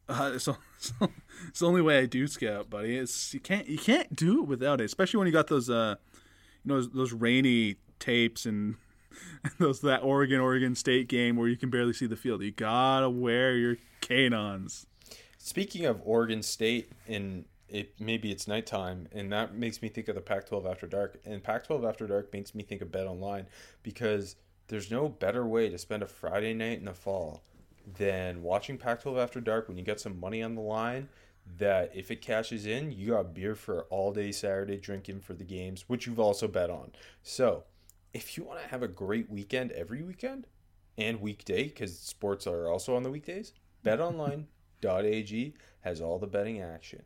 Uh, so, so it's the only way I do scout, buddy. It's you can't you can't do it without it, especially when you got those uh, you know those, those rainy tapes and those that Oregon Oregon State game where you can barely see the field. You gotta wear your Kaenons. Speaking of Oregon State, and it maybe it's nighttime, and that makes me think of the Pac-12 After Dark, and Pac-12 After Dark makes me think of Bet Online because there's no better way to spend a Friday night in the fall than watching Pac-12 After Dark when you got some money on the line. That if it cashes in, you got beer for all day Saturday drinking for the games, which you've also bet on. So if you want to have a great weekend every weekend and weekday, because sports are also on the weekdays, betonline.ag has all the betting action.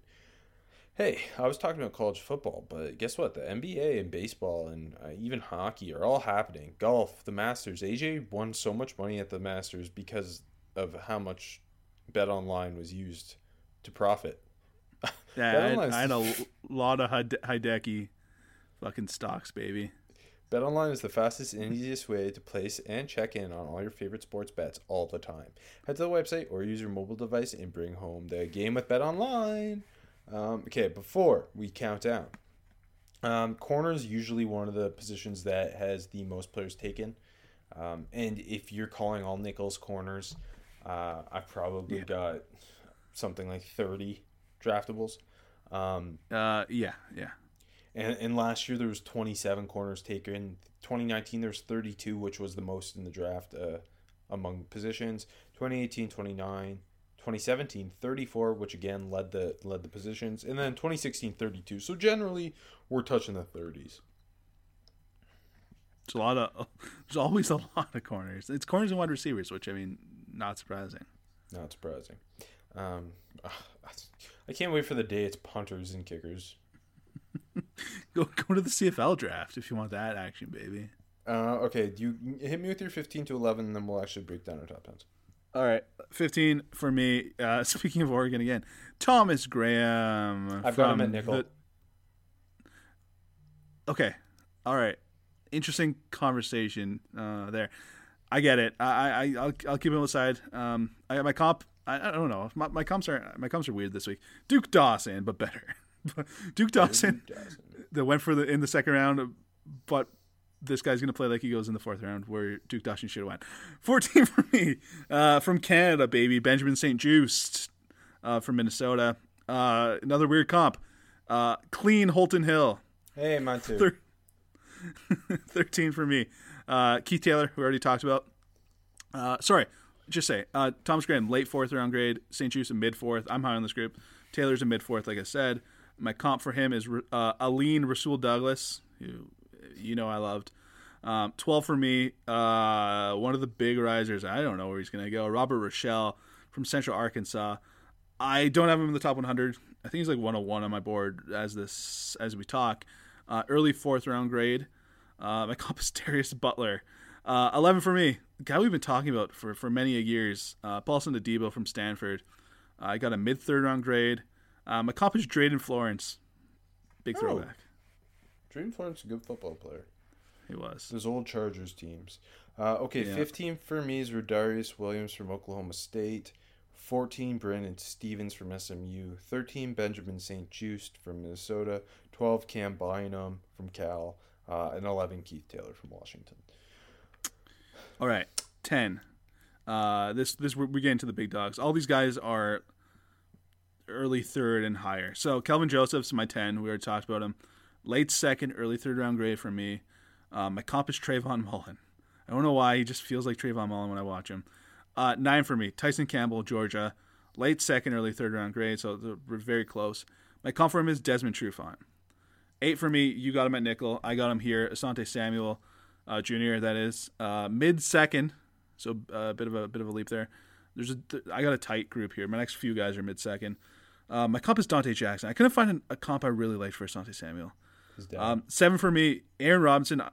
Hey, I was talking about college football, but guess what? The NBA and baseball and uh, even hockey are all happening. Golf, the Masters. AJ won so much money at the Masters because of how much Bet Online was used to profit. Yeah, I, I, had a lot of Hideki fucking stocks, baby. BetOnline is the fastest and easiest way to place and check in on all your favorite sports bets all the time. Head to the website or use your mobile device and bring home the game with BetOnline. Um, okay, before we count down, um, corner is usually one of the positions that has the most players taken. Um, and if you're calling all nickels corners, uh, I've probably yeah. got something like 30 draftables. Um, uh, yeah, yeah. And, and last year there was 27 corners taken. 2019 there's 32, which was the most in the draft uh, among positions. 2018 29. 2017 34 which again led the led the positions. And then 2016 32 so generally we're touching the 30s there's a lot of there's always a lot of corners. It's corners and wide receivers which i mean not surprising. Not surprising. Um, i can't wait for the day it's punters and kickers go go to the CFL draft if you want that action, baby. Uh, okay, do you hit me with your fifteen to eleven, and then we'll actually break down our top tens. All right, fifteen for me. Uh, speaking of Oregon again, Thomas Graham. I've got him at nickel. The... Okay, all right. Interesting conversation uh, there. I get it. I, I I'll, I'll keep him aside. Um, I got my comp. I, I don't know. My, my comps are my comps are weird this week. Duke Dawson, but better. Duke Dawson, that went for the in the second round, but this guy's going to play like he goes in the fourth round, where Duke Dawson should have went. 14 for me uh, from Canada, baby. Benjamin St. Juste uh, from Minnesota. Uh, another weird comp. Uh, clean Holton Hill. Hey, mine too. Thir- 13 for me. Uh, Keith Taylor, we already talked about. Uh, sorry, just say Thomas Graham, late fourth round grade. St. Juste, a mid fourth. I'm high on this group. Taylor's a mid fourth, like I said. My comp for him is uh, Aline Rasul Douglas, who you know I loved. Um, 12 for me. Uh, one of the big risers. I don't know where he's going to go. Robert Rochelle from Central Arkansas. I don't have him in the top 100. I think he's like 101 on my board as this as we talk. Uh, early fourth round grade. Uh, my comp is Darius Butler. Uh, 11 for me. Guy we've been talking about for, for many years. Uh, Paulson Adebo from Stanford. I got a mid third round grade. Um, my comp is Drayton Florence. Big oh. throwback. Drayton Florence a good football player. He was. Those old Chargers teams. Uh, okay, yeah. 15 for me is Rodarius Williams from Oklahoma State. 14, Brandon Stephens from SMU. 13, Benjamin St. Juste from Minnesota. 12, Cam Bynum from Cal. Uh, and 11, Keith Taylor from Washington. All right, 10. Uh, this this we get into the big dogs. All these guys are early third and higher. So Kelvin Joseph's my 10. We already talked about him. Late second, early third round grade for me. Um, my comp is Trayvon Mullen. I don't know why. He just feels like Trayvon Mullen when I watch him. Uh, nine for me. Tyson Campbell, Georgia. Late second, early third round grade, so we're very close. My comp for him is Desmond Trufant. Eight for me. You got him at nickel. I got him here. Asante Samuel, uh, Jr. That is uh, mid second, so uh, a bit of a bit of a leap there. There's a I got a tight group here. My next few guys are mid second. Uh, my comp is Dante Jackson. I couldn't find a comp I really liked for Asante Samuel. Um, seven for me. Aaron Robinson, uh,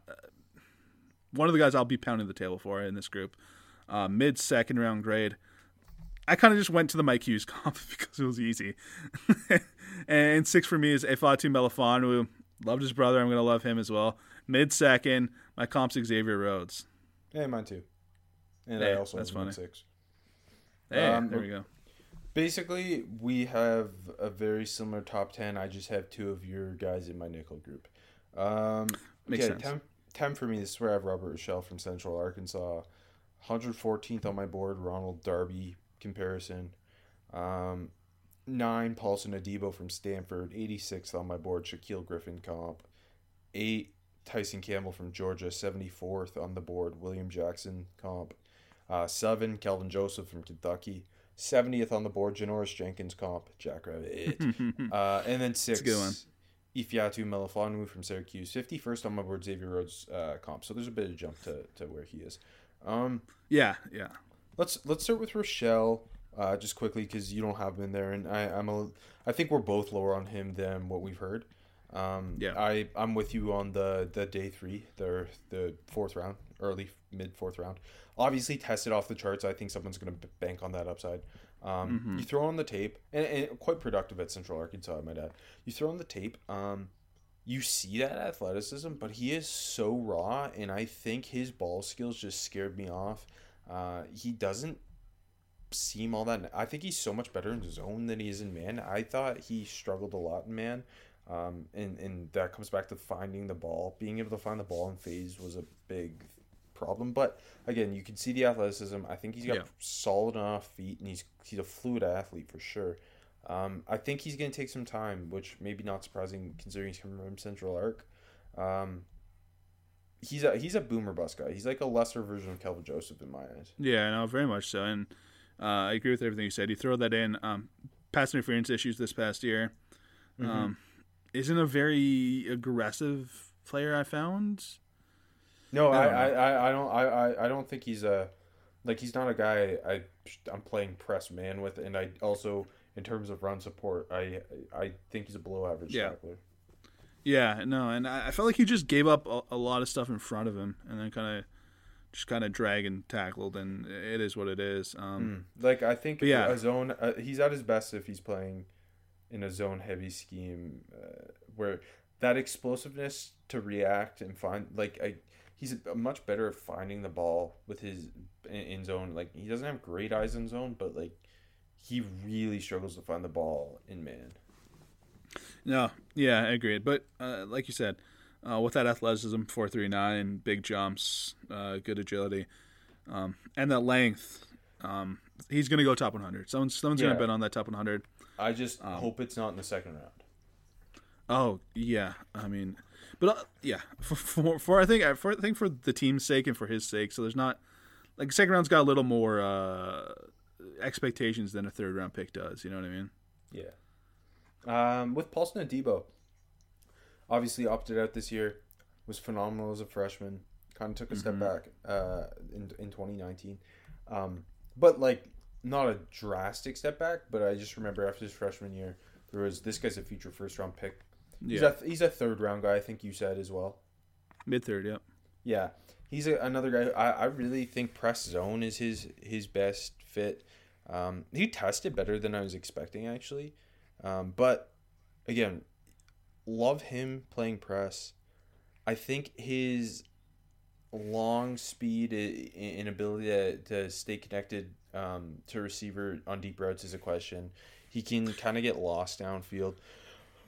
one of the guys I'll be pounding the table for in this group. Uh, Mid second round grade. I kind of just went to the Mike Hughes comp because it was easy. and six for me is Ifeatu Melifonwu. Loved his brother. I'm going to love him as well. Mid second, my comp's Xavier Rhodes. Hey, mine too. And Hey, I also that's funny. six. Hey, Um, there we go. Basically, we have a very similar top 10. I just have two of your guys in my nickel group. Um, Makes okay, sense. 10, 10 for me. This is where I have Robert Rochelle from Central Arkansas. 114th on my board, Ronald Darby comparison. Um, 9, Paulson Adebo from Stanford. 86th on my board, Shaquill Griffin comp. 8, Tyson Campbell from Georgia. 74th on the board, William Jackson comp. Uh, 7, Kelvin Joseph from Kentucky. 70th on the board, Janoris Jenkins comp, Jackrabbit. uh, and then 6, a good one. Ifeatu Melifonwu from Syracuse. 51st on my board, Xavier Rhodes uh, comp. So there's a bit of jump to, to where he is. Um, Yeah, yeah. let's let's start with Rochelle uh, just quickly because you don't have him in there, and I I'm a I think we're both lower on him than what we've heard. Um, Yeah. I I'm with you on the the day three, the the fourth round, early mid fourth round. Obviously tested off the charts. I think someone's gonna bank on that upside. Um, You throw on the tape, and, and quite productive at Central Arkansas, I might add. You throw on the tape. Um, you see that athleticism, but he is so raw, and I think his ball skills just scared me off. Uh, he doesn't seem all that. I think he's so much better in zone than he is in man. I thought he struggled a lot in man, um, and and that comes back to finding the ball. Being able to find the ball in phase was a big problem. But again, you can see the athleticism. I think he's got Yeah. solid enough feet, and he's he's a fluid athlete for sure. Um, I think he's going to take some time, which maybe not surprising considering he's coming from Central Arc. Um, he's a he's a boomer bust guy. He's like a lesser version of Kelvin Joseph in my eyes. Yeah, no, very much so. And uh, I agree with everything you said. You throw that in. Um, pass interference issues this past year. Um, isn't a very aggressive player. I found. No, I, I I, I, don't I, I, I don't think he's a like he's not a guy I I'm playing press man with, and I also in terms of run support, I I think he's a below average Yeah. tackler. Yeah, no, and I, I felt like he just gave up a, a lot of stuff in front of him, and then kind of just kind of drag and tackled, and it is what it is. Um, Like I think yeah. a zone uh, he's at his best if he's playing in a zone heavy scheme uh, where that explosiveness to react and find like I he's much better at finding the ball with his in, zone like he doesn't have great eyes in zone but like he really struggles to find the ball in man. No, yeah, I agreed. But uh, like you said, uh, with that athleticism, four three nine, big jumps, uh, good agility, um, and that length, um, he's gonna go top one hundred. Someone's someone's Yeah. gonna bet on that top one hundred. I just Um, hope it's not in the second round. Oh yeah, I mean, but uh, yeah, for, for for I think for I think for the team's sake and for his sake, so there's not like second round's got a little more uh, expectations than a third round pick does. You know what I mean? Yeah. Um, with Paulson Adebo, obviously opted out this year, was phenomenal as a freshman. Kind of took a step back uh, in in 2019, um, but like not a drastic step back. But I just remember after his freshman year, there was this guy's a future first round pick. He's Yeah, a he's a third round guy. I think you said as well. mid third. Yep. Yeah, he's a, another guy. I, I really think press zone is his his best fit. Um, he tested better than I was expecting actually, um, but again, love him playing press. I think his long speed and ability to, to stay connected um, to receiver on deep routes is a question. He can kind of get lost downfield,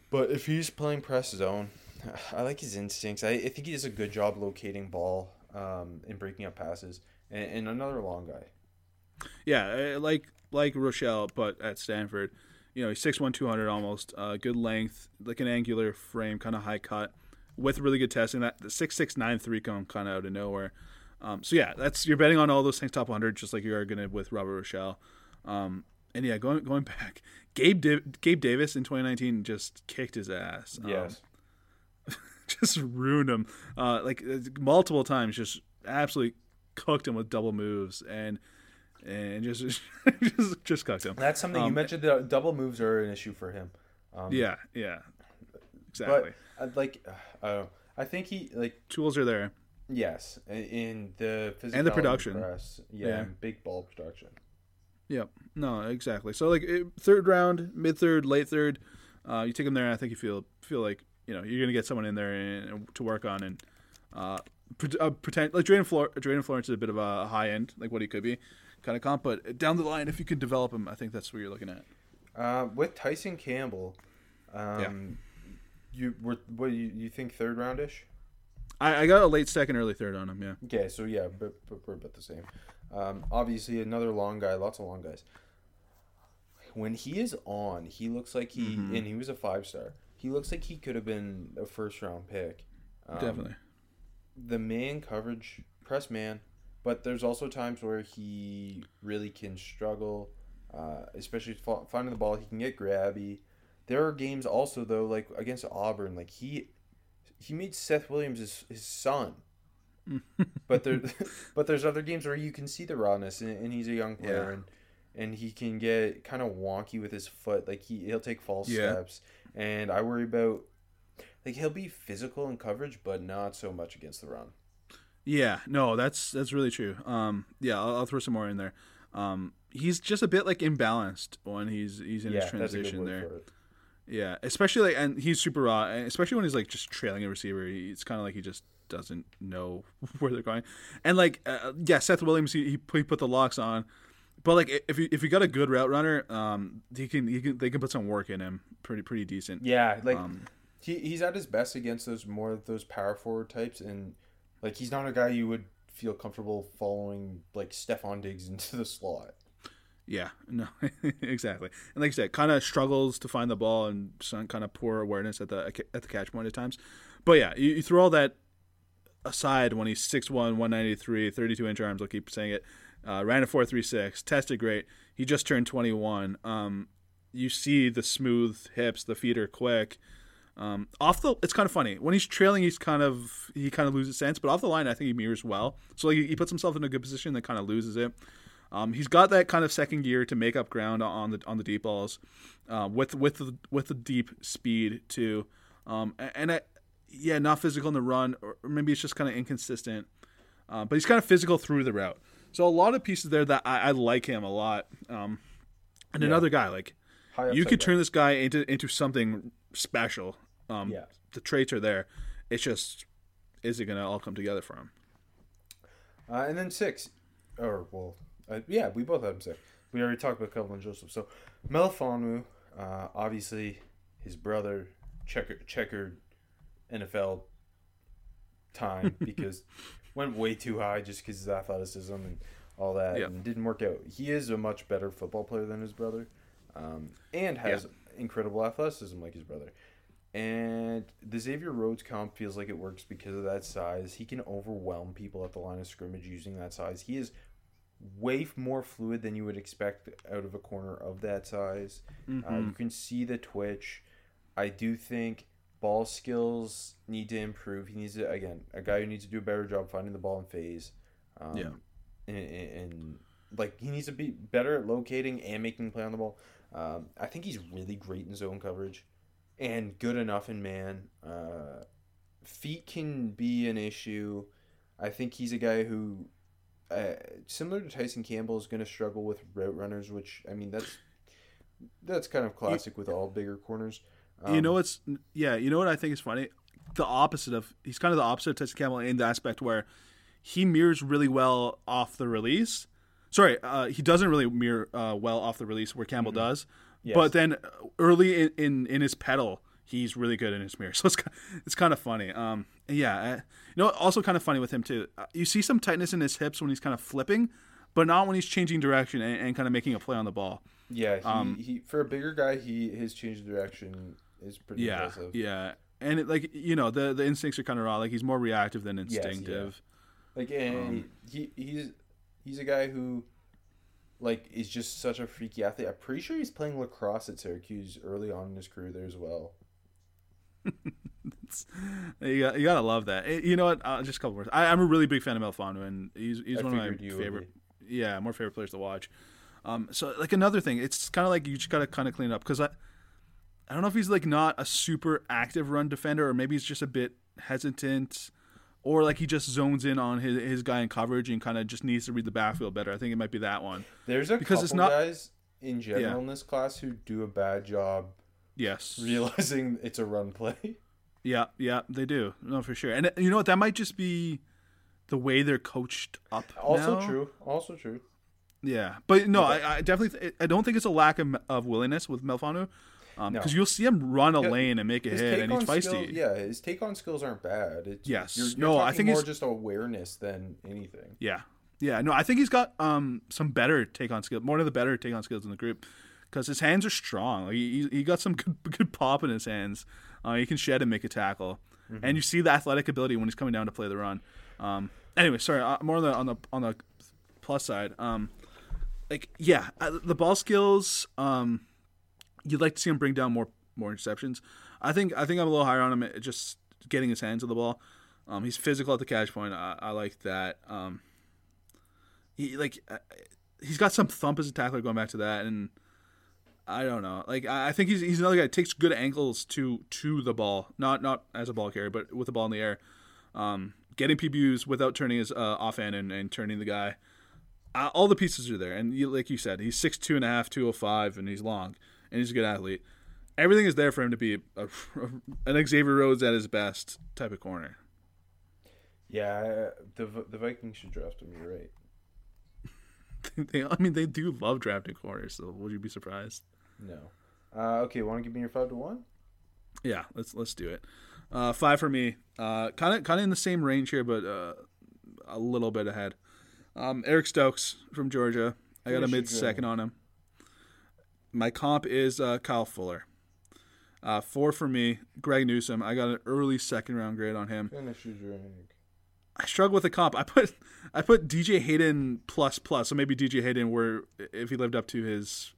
but if he's playing press zone, I like his instincts. I, I think he does a good job locating ball um, and breaking up passes. And, and another long guy. Yeah, uh, like like Rochelle, but at Stanford. You know, he's 6'1", 200 almost. Uh, good length, like an angular frame, kind of high cut, with really good testing. That the six six nine three come kind of out of nowhere. Um, so yeah, that's you're betting on all those things top 100, just like you are gonna with Robert Rochelle. Um, and yeah, going going back, Gabe Div- Gabe Davis in 2019 just kicked his ass. Um, Yes. just ruined him. Uh, like uh, multiple times, just absolutely cooked him with double moves and and just just just cooked him. That's something you Um, mentioned. The double moves are an issue for him. Um, Yeah, yeah, exactly. But I'd like, uh, I don't know. I think he like Tools are there. Yes in the physical And the production. Press, yeah, Yeah. big ball production. Yep. No, exactly. So like it, third round, mid third, late third, uh, you take them there. I think you feel feel like you know you're gonna get someone in there and, and to work on and uh, pre- uh, pretend like Drayton, Flor- Florence is a bit of a high end like what he could be kind of comp, but down the line if you can develop him, I think that's what you're looking at. Uh, with Tyson Campbell, um, you were what you, you think third roundish? I, I got a late second, early third on him. Yeah. Okay, so yeah, but, but we're about the same. Um, obviously, another long guy. Lots of long guys. When he is on, he looks like he Mm-hmm. and he was a five star. He looks like he could have been a first round pick. Um, Definitely. the man coverage, press man, but there's also times where he really can struggle, uh, especially finding the ball. He can get grabby. There are games also though, like against Auburn, like he he meets Seth Williams his, his son. but there, but there's other games where you can see the rawness, and, and he's a young player, Yeah. and and he can get kind of wonky with his foot. Like he he'll take false Yeah. steps, and I worry about like he'll be physical in coverage, but not so much against the run. Yeah, no, that's that's really true. Um, yeah, I'll, I'll throw some more in there. Um, he's just a bit like imbalanced when he's he's in his that's a good transition there. Yeah, especially like, and he's super raw, and especially when he's like just trailing a receiver. he- It's kind of like he just doesn't know where they're going. And like, uh, yeah, Seth Williams, he, he put he put the locks on, but like if you if you got a good route runner, um, he can he can they can put some work in him, pretty pretty decent. Yeah, like Um, he, he's at his best against those more of those power forward types, and like he's not a guy you would feel comfortable following like Stefon Diggs into the slot. Yeah, no, exactly. And like I said, kind of struggles to find the ball and some kind of poor awareness at the at the catch point at times. But yeah, you, you throw all that aside when he's 6'1", 193, 32 inch arms. I'll keep saying it. Uh, ran a four three six, tested great. He just turned twenty one. Um, you see the smooth hips, the feet are quick. Um, off the, it's kind of funny when he's trailing. He's kind of he kind of loses sense, but off the line, I think he mirrors well. So like, he puts himself in a good position, then kind of loses it. Um, he's got that kind of second gear to make up ground on the on the deep balls, uh, with with the with the deep speed too. Um, and I, yeah, not physical in the run, or maybe it's just kind of inconsistent. Uh, but he's kind of physical through the route. So a lot of pieces there that I, I like him a lot. Um, and another guy like you could guy. turn this guy into into something special. Um, Yeah. the traits are there. It's just is it gonna all come together for him? Uh, and then six, or well, uh, yeah, we both had him six. We already talked about Kelvin Joseph. So Melifonwu, uh, obviously his brother, checker, checkered NFL time because went way too high just because his athleticism and all that, Yeah. and didn't work out. He is a much better football player than his brother, um, and has incredible athleticism like his brother. And the Xavier Rhodes comp feels like it works because of that size. He can overwhelm people at the line of scrimmage using that size. He is way more fluid than you would expect out of a corner of that size. Uh, you can see the twitch. I do think ball skills need to improve. He needs to again a guy who needs to do a better job finding the ball in phase. Um, Yeah. and, and, and like he needs to be better at locating and making play on the ball. Um, I think he's really great in zone coverage and good enough in man. Uh, feet can be an issue. I think he's a guy who, uh, similar to Tyson Campbell, is going to struggle with route runners, which I mean that's that's kind of classic with all bigger corners. you know Um, what's yeah, you know what I think is funny? The opposite of he's kind of the opposite of Tyson Campbell in the aspect where he mirrors really well off the release. Sorry, uh, he doesn't really mirror uh, well off the release where Campbell does. Yes. But then early in, in, in his pedal, he's really good in his mirror. So it's it's kind of funny. Um, yeah, uh, you know, also kind of funny with him too. Uh, you see some tightness in his hips when he's kind of flipping, but not when he's changing direction and, and kind of making a play on the ball. Yeah, he, um, he for a bigger guy, he his change of direction is pretty Yeah, impressive. yeah, and it, like you know, the the instincts are kind of raw. Like he's more reactive than yeah. instinctive. Like and Um, he he's he's a guy who like is just such a freaky athlete. I'm pretty sure he's playing lacrosse at Syracuse early on in his career there as well. You, got, you gotta love that. Eh, You know what? Uh, just a couple words. I, I'm a really big fan of Melfano, and he's he's I one of my figured you would favorite. Yeah, more favorite players to watch. Um, so like another thing, it's kind of like you just gotta kind of clean it up because I, I don't know if he's like not a super active run defender or maybe he's just a bit hesitant. or like he just zones in on his his guy in coverage and kind of just needs to read the backfield better. I think it might be that one. There's a Because couple it's not- guys in general Yeah. in this class who do a bad job Yes. realizing it's a run play. Yeah, yeah, they do. No, for sure. And uh, you know what? That might just be the way they're coached up. Also now. true. Also true. Yeah, but no, I, I definitely, th- I don't think it's a lack of, of willingness with Melfanu, because No. you'll see him run a Yeah, lane and make a hit, and he's feisty. skills, yeah, his take on skills aren't bad. It's, Yes. you're, you're No, I think more just awareness than anything. Yeah, yeah. No, I think he's got um some better take on skills, more of the better take on skills in the group, because his hands are strong. Like, he he got some good, good pop in his hands. Uh, he can shed and make a tackle, Mm-hmm. and you see the athletic ability when he's coming down to play the run. Um, anyway, sorry. Uh, more on the on the on the plus side. Um, like yeah, uh, the ball skills. Um, you'd like to see him bring down more more interceptions. I think I think I'm a little higher on him just getting his hands on the ball. Um, he's physical at the catch point. I, I like that. Um, he like uh, he's got some thump as a tackler going back to that, and I don't know. Like I think he's he's another guy that takes good angles to to the ball, not not as a ball carrier, but with the ball in the air. Um, getting PBUs without turning his uh, off end and, and turning the guy. Uh, all the pieces are there, and you, like you said, he's six two and a half, two oh five, and he's long, and he's a good athlete. Everything is there for him to be a, an Xavier Rhodes at his best type of corner. Yeah, the the Vikings should draft him. You're right. they, I mean, they do love drafting corners, so would you be surprised? No. Uh, okay, want to give me your five to one? Yeah, let's let's do it. Uh, five for me. Kind of kind of in the same range here, but uh, a little bit ahead. Um, Eric Stokes from Georgia. I got a mid second on him. My comp is uh, Kyle Fuller. Uh, four for me. Greg Newsom. I got an early second round grade on him. Finish your drink. I struggle with the comp. I put I put DJ Hayden plus plus, so maybe DJ Hayden were if he lived up to his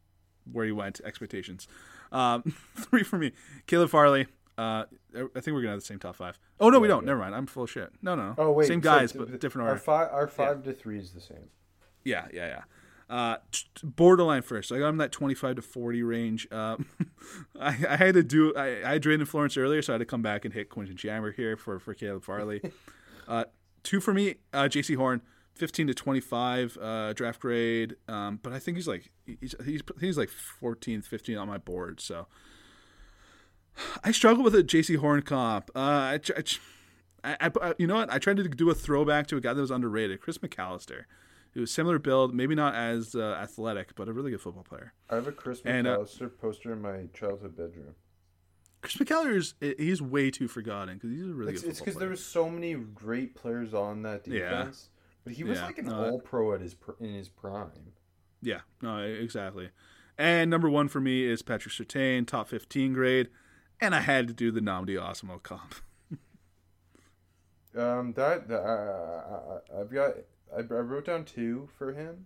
where he went expectations. Um, three for me. Caleb Farley. Uh, I think we're gonna have the same top five. Oh no, we don't. yeah. Never mind. I'm full of shit. No, no. Oh wait, same so guys, th- but different Our order. five, our five to three is the same. Yeah, yeah, yeah. Uh, t- borderline first. I got him that 25 to 40 range. Um, I, I had to do. I, I had Drayton Florence earlier, so I had to come back and hit Quentin Jammer here for for Caleb Farley. uh, two for me. Uh, Jaycee Horn, 15 to 25 uh, draft grade. Um, but I think he's like he's he's he's like 14th, 15th on my board. So I struggle with a Jaycee Horn comp. Uh, I, I, I, I, you know what? I tried to do a throwback to a guy that was underrated, Chris McAlister. He was similar build, maybe not as uh, athletic, but a really good football player. I have a Chris And, uh, McAlister poster in my childhood bedroom. Chris McAlister is he's way too forgotten because he's a really It's good it's because there was so many great players on that Yeah. But he was Yeah, like an no, All Pro at his pr- in his prime. Yeah, no, exactly. And number one for me is Patrick Surtain, top 15 grade. And I had to do the Nnamdi Asomugha comp. Um, that, that uh, I've got. I, I wrote down two for him.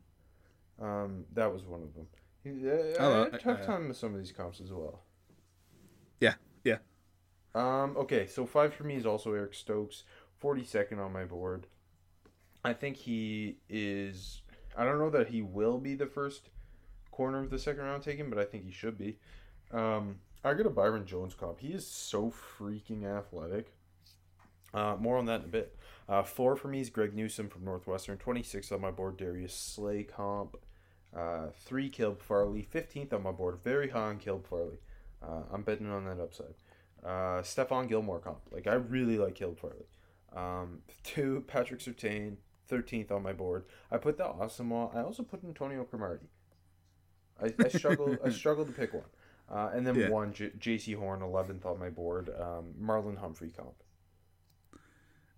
Um, that was one of them. He, uh, I, Oh, had a I- tough I- time with some of these comps as well. Yeah, yeah. Um, okay, so five for me is also Eric Stokes, forty second on my board. I think he is. I don't know that he will be the first corner of the second round taken, but I think he should be. Um, I got a Byron Jones comp. He is so freaking athletic. Uh, more on that in a bit. Uh, four for me is Greg Newsom from Northwestern. Twenty six on my board. Darius Slay comp. Uh, three Caleb Farley. Fifteenth on my board. Very high on Caleb Farley. Uh, I'm betting on that upside. Uh, Stephon Gilmore comp. Like I really like Caleb Farley. Um, two Patrick Surtain. Thirteenth on my board. I put the Asomugha. I also put Antonio Cromartie. I, I struggle. I struggled to pick one. Uh, and then Yeah. one J- Jaycee Horn, eleventh on my board. Um, Marlon Humphrey comp.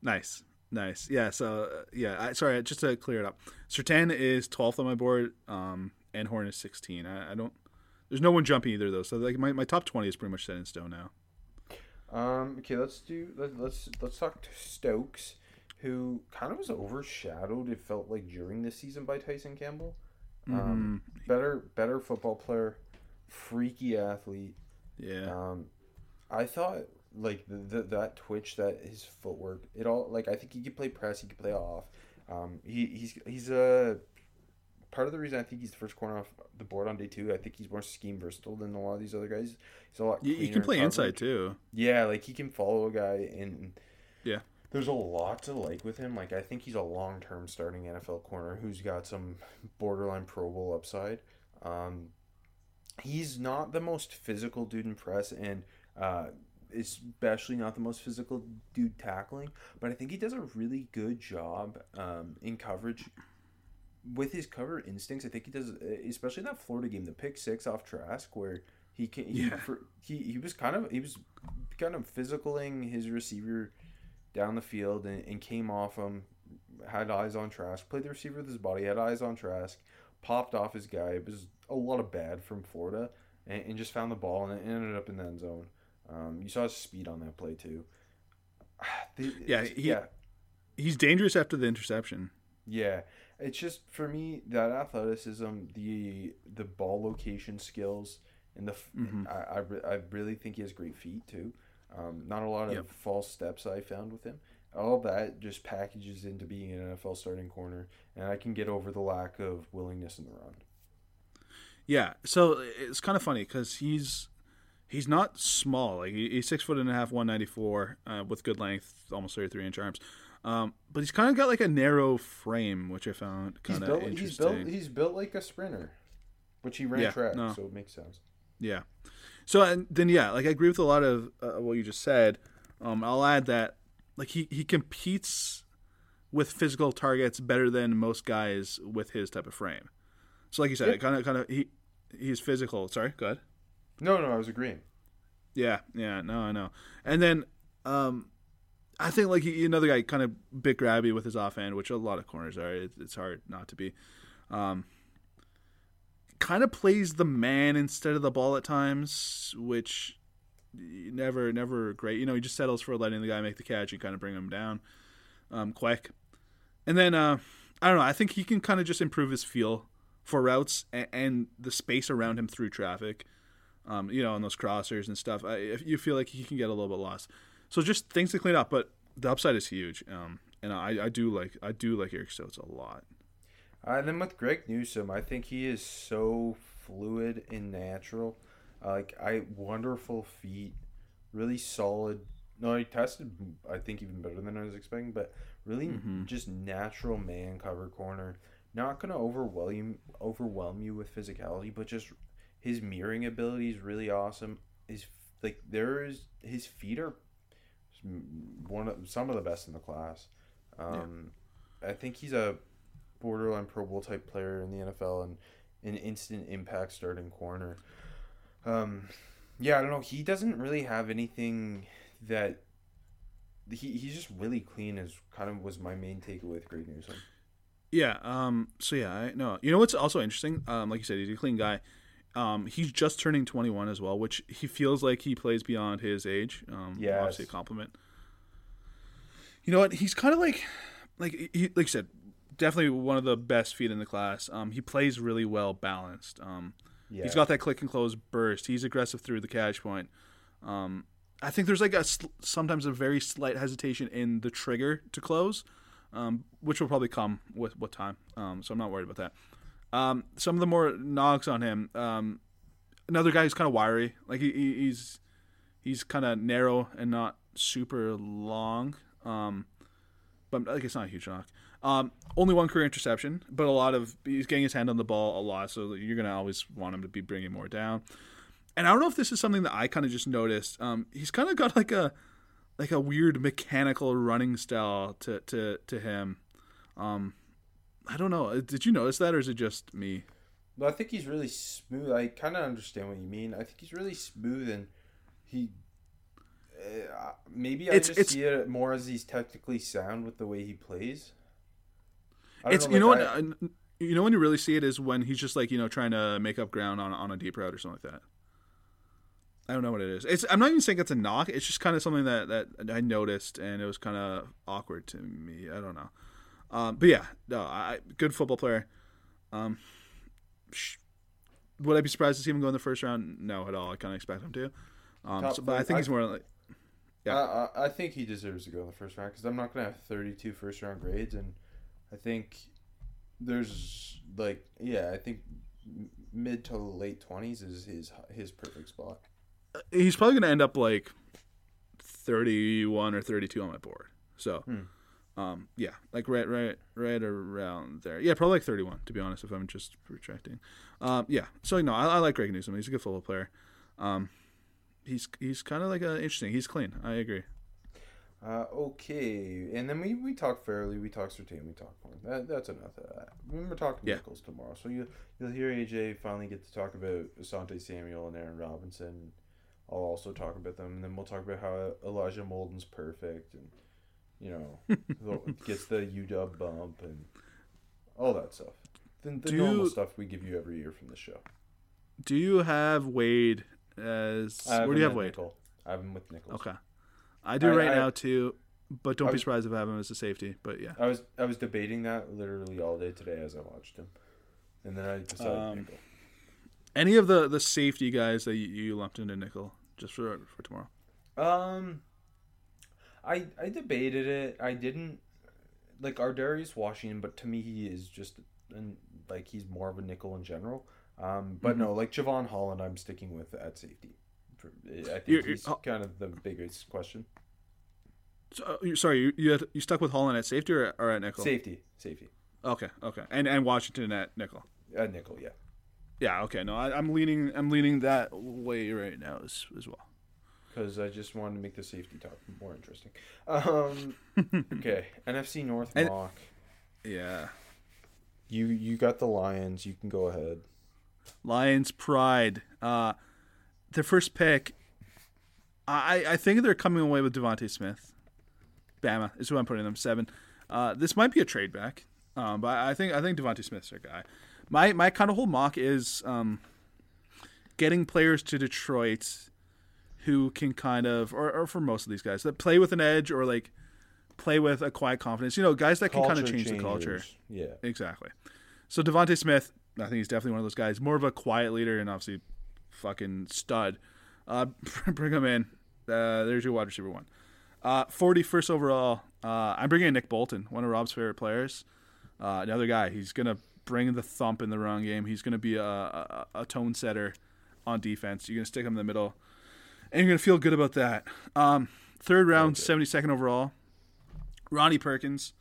Nice, nice. Yeah. So uh, yeah, I, sorry, just to clear it up, Surtain is 12th on my board, um, and Horn is 16. I, I don't. There's no one jumping either though. So like my, my top 20 is pretty much set in stone now. Um, okay, let's do let, let's let's talk to Stokes, who kind of was overshadowed. It felt like during this season by Tyson Campbell. Um, better better football player, freaky athlete. Yeah. Um, I thought like the, the that twitch, that his footwork, it all like I think he could play press, he could play off. Um, he he's he's a part of the reason I think he's the first corner off the board on day two. I think he's more scheme versatile than a lot of these other guys. He's a lot. You, you can play inside too. Yeah, like he can follow a guy and Yeah. There's a lot to like with him. Like I think he's a long term starting NFL corner who's got some borderline Pro Bowl upside. Um, he's not the most physical dude in press, and uh, especially not the most physical dude tackling. But I think he does a really good job um, in coverage with his cover instincts. I think he does, especially in that Florida game, the pick six off Trask, where he can, he, Yeah. for, he he was kind of he was kind of physicaling his receiver down the field and, and came off him, had eyes on Trask, played the receiver with his body, had eyes on Trask, popped off his guy. It was a lot of bad from Florida, and, and just found the ball and it ended up in the end zone. Um, you saw his speed on that play too. The- Yeah, he- yeah, He's dangerous after the interception. yeah. It's just for me that athleticism, the the ball location skills, and the f Mhm. I, I, I really think he has great feet too. Um, not a lot of Yep. false steps I found with him. All that just packages into being an NFL starting corner, and I can get over the lack of willingness in the run. Yeah, so it's kind of funny because he's he's not small. Like he's six foot and a half, one ninety four, uh, with good length, almost thirty three inch arms. Um, but he's kind of got like a narrow frame, which I found kind of interesting. He's built. He's built like a sprinter, which he ran Yeah, track, no. so it makes sense. Yeah. So and then yeah, like I agree with a lot of uh, what you just said. Um, I'll add that like he he competes with physical targets better than most guys with his type of frame. So like you said, Yeah. kind of kind of he he's physical. Sorry, go ahead. No, no, I was agreeing. Yeah, yeah, no, I know. And then um, I think like he, another guy kind of bit grabby with his offhand, which a lot of corners are. It, it's hard not to be. Um, kind of plays the man instead of the ball at times, which never, never great. You know, he just settles for letting the guy make the catch and kind of bring him down um, quick. And then uh, I don't know. I think he can kind of just improve his feel for routes and, and the space around him through traffic um, you know, on those crossers and stuff. I, you feel like he can get a little bit lost. So just things to clean up, but the upside is huge. Um, and I, I do like I do like Eric Stokes a lot. Uh, and then with Greg Newsom, I think he is so fluid and natural. Uh, like I wonderful feet, really solid. No, he tested. I think even better than I was expecting, but really Mhm. just natural man cover corner. Not gonna overwhelm you, overwhelm you with physicality, but just his mirroring ability is really awesome. His like there is his feet are one of some of the best in the class. Um, I think he's a borderline Pro Bowl type player in the NFL and an instant impact starting corner. Um, yeah, I don't know. He doesn't really have anything that he he's just really clean. Is kind of was my main takeaway with Greg Newsom. Yeah. Um. So yeah. I know. You know what's also interesting? Um. Like you said, he's a clean guy. Um. He's just turning 21 as well, which he feels like he plays beyond his age. Um. Yes. Obviously a compliment. You know what? He's kind of like, like he, like you said, definitely one of the best feet in the class. Um. He plays really well balanced. Um. Yeah, He's got that click and close burst. He's aggressive through the catch point. Um, I think there's like a sometimes a very slight hesitation in the trigger to close, um, which will probably come with with time. Um, so I'm not worried about that. Um, some of the more knocks on him. Um, another guy who's kind of wiry. Like he, he- he's he's kind of narrow and not super long. Um, but like it's not a huge knock. Um, only one career interception, but a lot of he's getting his hand on the ball a lot, so you're gonna always want him to be bringing more down. And I don't know if this is something that I kind of just noticed. Um, he's kind of got like a like a weird mechanical running style to to to him. Um, I don't know. Uh, Did you notice that, or is it just me? No, I think he's really smooth. I kind of understand what you mean. I think he's really smooth, and he uh, maybe I It's- just it's- see it more as he's technically sound with the way he plays. It's you know what I- uh, you know when you really see it is when he's just like you know trying to make up ground on on a deep route or something like that. I don't know what it is. It's I'm not even saying it's a knock. It's just kind of something that that I noticed and it was kind of awkward to me. I don't know. Um, but yeah, no, I, good football player. Um, sh- would I be surprised to see him go in the first round? No, at all. I kind of expect him to. Um, so- but I think he's more like yeah. I, I, I think he deserves to go in the first round because I'm not going to have 32 first round grades, and I think there's like yeah, I think mid to late 20s is his his perfect spot. he's probably going to end up like 31 or 32 on my board. So, Hmm. um, yeah, like right, right, right around there. Yeah, probably like 31 to be honest. If I'm just retracting, um, yeah. So no, I, I like Greg Newsom. He's a good football player. Um, he's he's kind of like a, interesting. He's clean. I agree. Uh, okay, and then we, we talk Farley, we talk Surtain, we talk Horn. That, that's enough of that. We're talking Yeah. nickels tomorrow, so you you'll hear AJ finally get to talk about Asante Samuel and Aaron Robinson. I'll also talk about them, and then we'll talk about how Elijah Molden's perfect, and you know gets the UW bump and all that stuff. The, the normal you- stuff we give you every year from the show. Do you have Wade as? Where do you have Wade? Nickel. I have him with nickels. Okay, I do I- right I- now too, but don't be surprised if I have him as a safety. But yeah, I was I was debating that literally all day today as I watched him, and then I decided Um, Nickel. any of the the safety guys that you, you lumped into nickel just for for tomorrow. Um, I I debated it. I didn't like Ardarius Washington, but to me he is just an, like he's more of a nickel in general. Um, but no, like Jevon Holland, I'm sticking with at safety. I think You're- you're- kind of the biggest question. So, uh, sorry, you you, had, you stuck with Holland at safety or, or at nickel? Safety, safety, Okay, okay, and and Washington at nickel. at nickel, yeah. Yeah, okay. No, I, I'm leaning I'm leaning that way right now as as well. Because I just wanted to make the safety talk more interesting. Um, okay, NFC North And- mock. Yeah, You you got the Lions. You can go ahead. Lions pride. Uh, their first pick. I I think they're coming away with DeVonta Smith. Bama is who I'm putting them seven. Uh, this might be a trade back, um, but I think I think DeVonta Smith's their guy. My my kind of whole mock is um, getting players to Detroit who can kind of, or, or for most of these guys, that play with an edge or like play with a quiet confidence. You know, guys that can kind of change the culture. Yeah. Exactly. So DeVonta Smith, I think he's definitely one of those guys. More of a quiet leader and obviously fucking stud. Uh, bring him in. Uh, there's your wide receiver one. Uh, 41st overall. Uh, I'm bringing in Nick Bolton, one of Rob's favorite players. Uh, another guy. He's gonna bring the thump in the run game. He's gonna be a, a, a tone setter on defense. You're gonna stick him in the middle, and you're gonna feel good about that. Um, third round, 72nd overall. Ronnie Perkins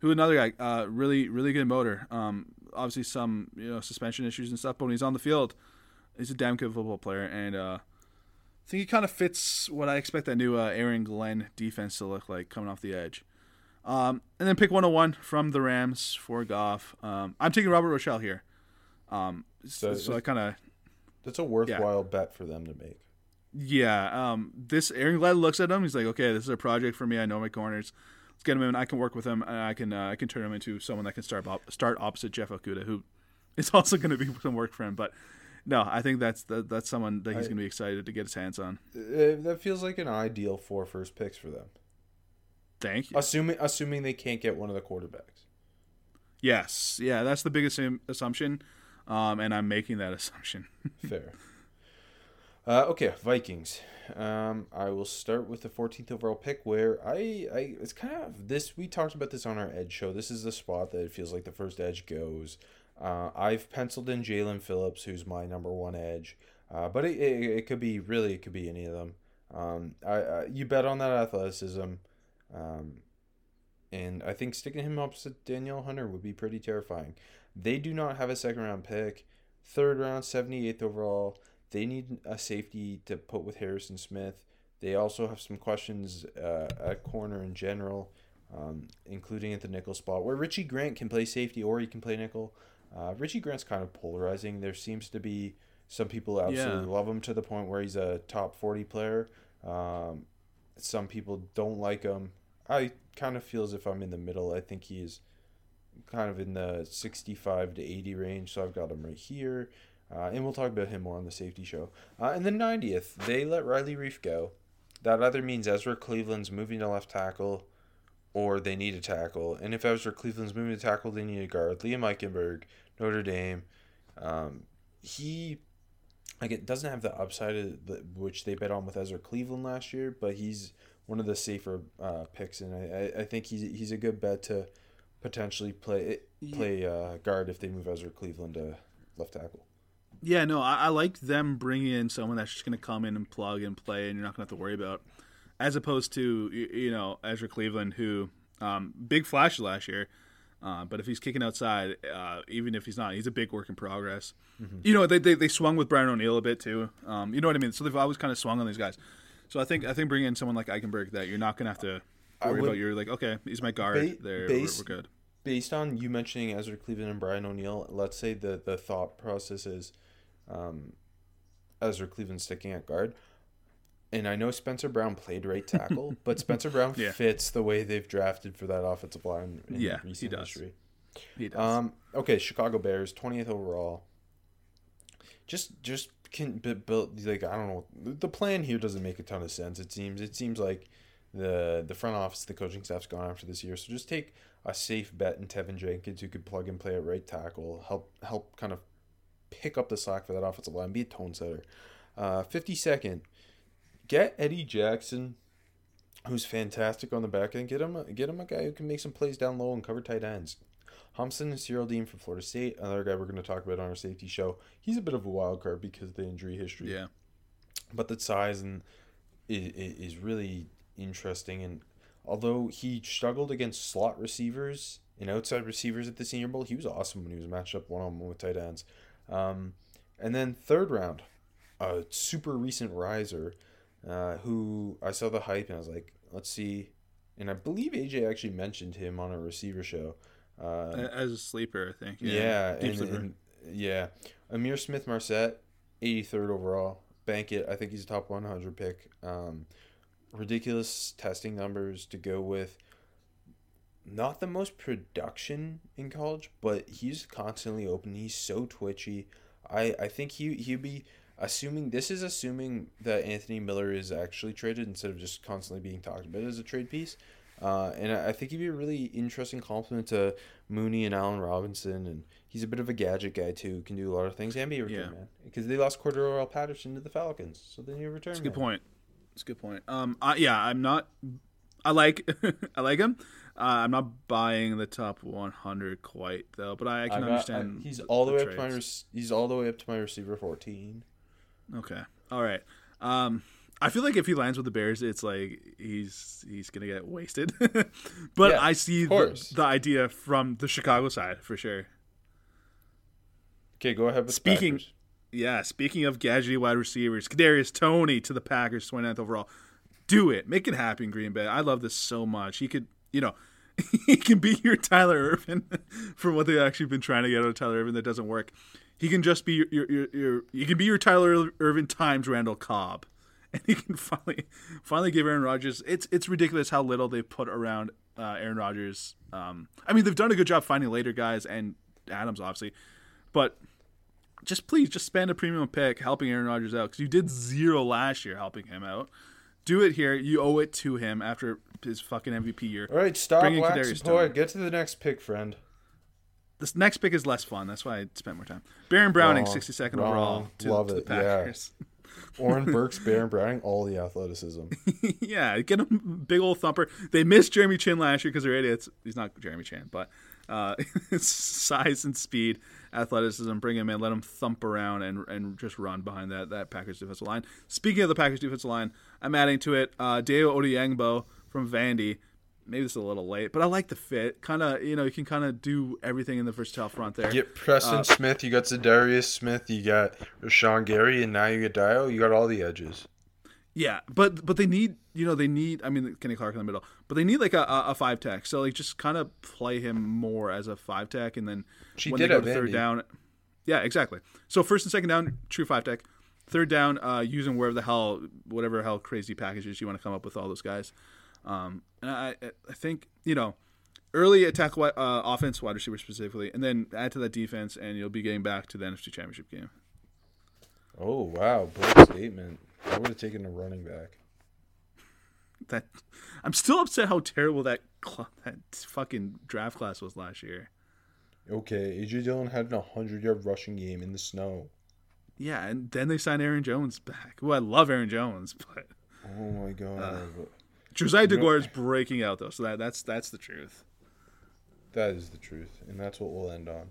who another guy, uh, really really good motor. Um, obviously some you know suspension issues and stuff, but when he's on the field, he's a damn good football player, and uh, I think he kind of fits what I expect that new uh, Aaron Glenn defense to look like coming off the edge. Um, and then pick 101 from the Rams for Goff. Um, I'm taking Robert Rochell here. Um, so, So- I kind of That's a worthwhile bet for them to make. yeah. Um, this Aaron Glenn looks at him. He's like, okay, this is a project for me. I know my corners. Let's get him in. I can work with him, and I can uh, I can turn him into someone that can start start opposite Jeff Okudah, who is also going to be some work for him. But no, I think that's that, that's someone that he's going to be excited to get his hands on. Uh, that feels like an ideal four first picks for them. Thank you. Assuming assuming they can't get one of the quarterbacks. Yes, yeah, that's the biggest assumption, um, and I'm making that assumption. Fair. Uh, okay, Vikings. Um, I will start with the 14th overall pick, where I, I it's kind of this. We talked about this on our edge show. This is the spot that it feels like the first edge goes. Uh, I've penciled in Jaelan Phillips, who's my number one edge, uh, but it, it, it could be really it could be any of them. Um, I, I you bet on that athleticism, um, and I think sticking him opposite Danielle Hunter would be pretty terrifying. They do not have a second round pick, third round, 78th overall. They need a safety to put with Harrison Smith. They also have some questions uh, at corner in general, um, including at the nickel spot, where Richie Grant can play safety or he can play nickel. Uh, Richie Grant's kind of polarizing. There seems to be some people absolutely Yeah. love him to the point where he's a top 40 player. Um, some people don't like him. I kind of feel as if I'm in the middle. I think he's kind of in the 65 to 80 range, so I've got him right here. Uh, and we'll talk about him more on the safety show. Uh, and then 90th, they let Riley Reiff go. That either means Ezra Cleveland's moving to left tackle or they need a tackle. And if Ezra Cleveland's moving to tackle, they need a guard. Liam Eichenberg, Notre Dame. Um, he like it doesn't have the upside of the, which they bet on with Ezra Cleveland last year, but he's one of the safer uh, picks, and I, I, think he's he's a good bet to potentially play play uh, guard if they move Ezra Cleveland to left tackle. Yeah, no, I, I like them bringing in someone that's just going to come in and plug and play, and you're not going to have to worry about as opposed to you know Ezra Cleveland, who um, big flash last year. Uh, but if he's kicking outside, uh, even if he's not, he's a big work in progress. Mm-hmm. You know, they, they, they swung with Brian O'Neill a bit too. Um, you know what I mean? So they've always kind of swung on these guys. So I think I think bringing in someone like Eichenberg that you're not going to have to worry would, about. You're like, okay, he's my guard. Ba- there, we're, we're, good. Based on you mentioning Ezra Cleveland and Brian O'Neill, let's say the the thought process is um, Ezra Cleveland sticking at guard and I know Spencer Brown played right tackle, but Spencer Brown yeah. fits the way they've drafted for that offensive line in yeah, recent he does. history. He does. Um, okay, Chicago Bears, twentieth overall. Just, just can build like I don't know. The plan here doesn't make a ton of sense. It seems. It seems like the the front office, the coaching staff's gone after this year. So just take a safe bet in Teven Jenkins, who could plug and play at right tackle, help help kind of pick up the slack for that offensive line, be a tone setter. Uh, 52nd, get Eddie Jackson, who's fantastic on the back end. Get him, a, get him a guy who can make some plays down low and cover tight ends. Hamsah Nasirildeen from Florida State, another guy we're going to talk about on our safety show. He's a bit of a wild card because of the injury history. Yeah, but the size and is, is really interesting. And although he struggled against slot receivers and outside receivers at the Senior Bowl, he was awesome when he was matched up one on one with tight ends. Um, and then third round, a super recent riser uh, who I saw the hype and I was like, let's see. And I believe AJ actually mentioned him on a receiver show. Uh, As a sleeper, I think. Yeah, yeah and, and, yeah. Ihmir Smith Marsette, 83rd overall. Bank it. I think he's a top 100 pick. Um, ridiculous testing numbers to go with. Not the most production in college, but he's constantly open. He's so twitchy. I, I think he he'd be assuming this is assuming that Anthony Miller is actually traded instead of just constantly being talked about as a trade piece. Uh, and I think he'd be a really interesting compliment to Mooney and Allen Robinson, and he's a bit of a gadget guy too. Can do a lot of things and be a return yeah. man because they lost Cordarrelle Patterson to the Falcons, so then you return. That's a good point. That's a good point. Um, uh, yeah, I'm not. I like I like him. Uh, I'm not buying the top 100 quite though, but I, I can I got, understand. I, he's all the, the way trades. up to my. He's all the way up to my receiver 14. Okay. All right. Um, I feel like if he lands with the Bears, it's like he's he's gonna get wasted. but yeah, I see the, the, idea from the Chicago side for sure. Okay, go ahead. speaking, yeah. Speaking of gadgety wide receivers, Kadarius Toney to the Packers, 29th overall. Do it, make it happen, Green Bay. I love this so much. He could, you know, he can be your Tyler Ervin for what they've actually been trying to get out of Tyler Ervin that doesn't work. He can just be your your, your, your you can be your Tyler Ervin times Randall Cobb, and he can finally finally give Aaron Rodgers. It's it's ridiculous how little they put around uh, Aaron Rodgers. Um, I mean, they've done a good job finding later guys and Adams obviously, but just please just spend a premium pick helping Aaron Rodgers out because you did zero last year helping him out. Do it here. You owe it to him after his fucking MVP year. All right, stop waxing poet. Get to the next pick, friend. This next pick is less fun. That's why I spent more time. Baron Browning, sixty second overall to, Love to it. the Packers. Yeah. Oren Burks, Baron Browning, all the athleticism. yeah, get a big old thumper. They missed Jeremy Chinn last year because they're idiots. He's not Jeremy Chinn, but uh, size and speed, athleticism, bring him in, let him thump around and and just run behind that that Packers defensive line. Speaking of the Packers defensive line, I'm adding to it uh, Dayo Odeyingbo from Vandy maybe it's a little late, but I like the fit. Kind of, you know, you can kind of do everything in the versatile front there. You get Preston uh, Smith, you got Za'Darius Smith, you got Rashan Gary, and now you get Dio. You got all the edges. Yeah, but but they need you know they need I mean Kenny Clark in the middle, but they need like a, a five tech. So like just kind of play him more as a five tech, and then she when they go to third down. Yeah, exactly. So first and second down, true five tech. Third down, uh, using wherever the hell, whatever hell crazy packages you want to come up with all those guys. Um, and I, I think you know, early attack uh, offense, wide receiver specifically, and then add to that defense, and you'll be getting back to the NFC Championship game. Oh wow, bold statement. I would have taken a running back. That I'm still upset how terrible that cl- that fucking draft class was last year. Okay, AJ Dillon had a hundred yard rushing game in the snow. Yeah, and then they signed Aaron Jones back. Who I love Aaron Jones, but oh my god, uh, Josiah Deguara is breaking out though, so that that's that's the truth. That is the truth, and that's what we'll end on.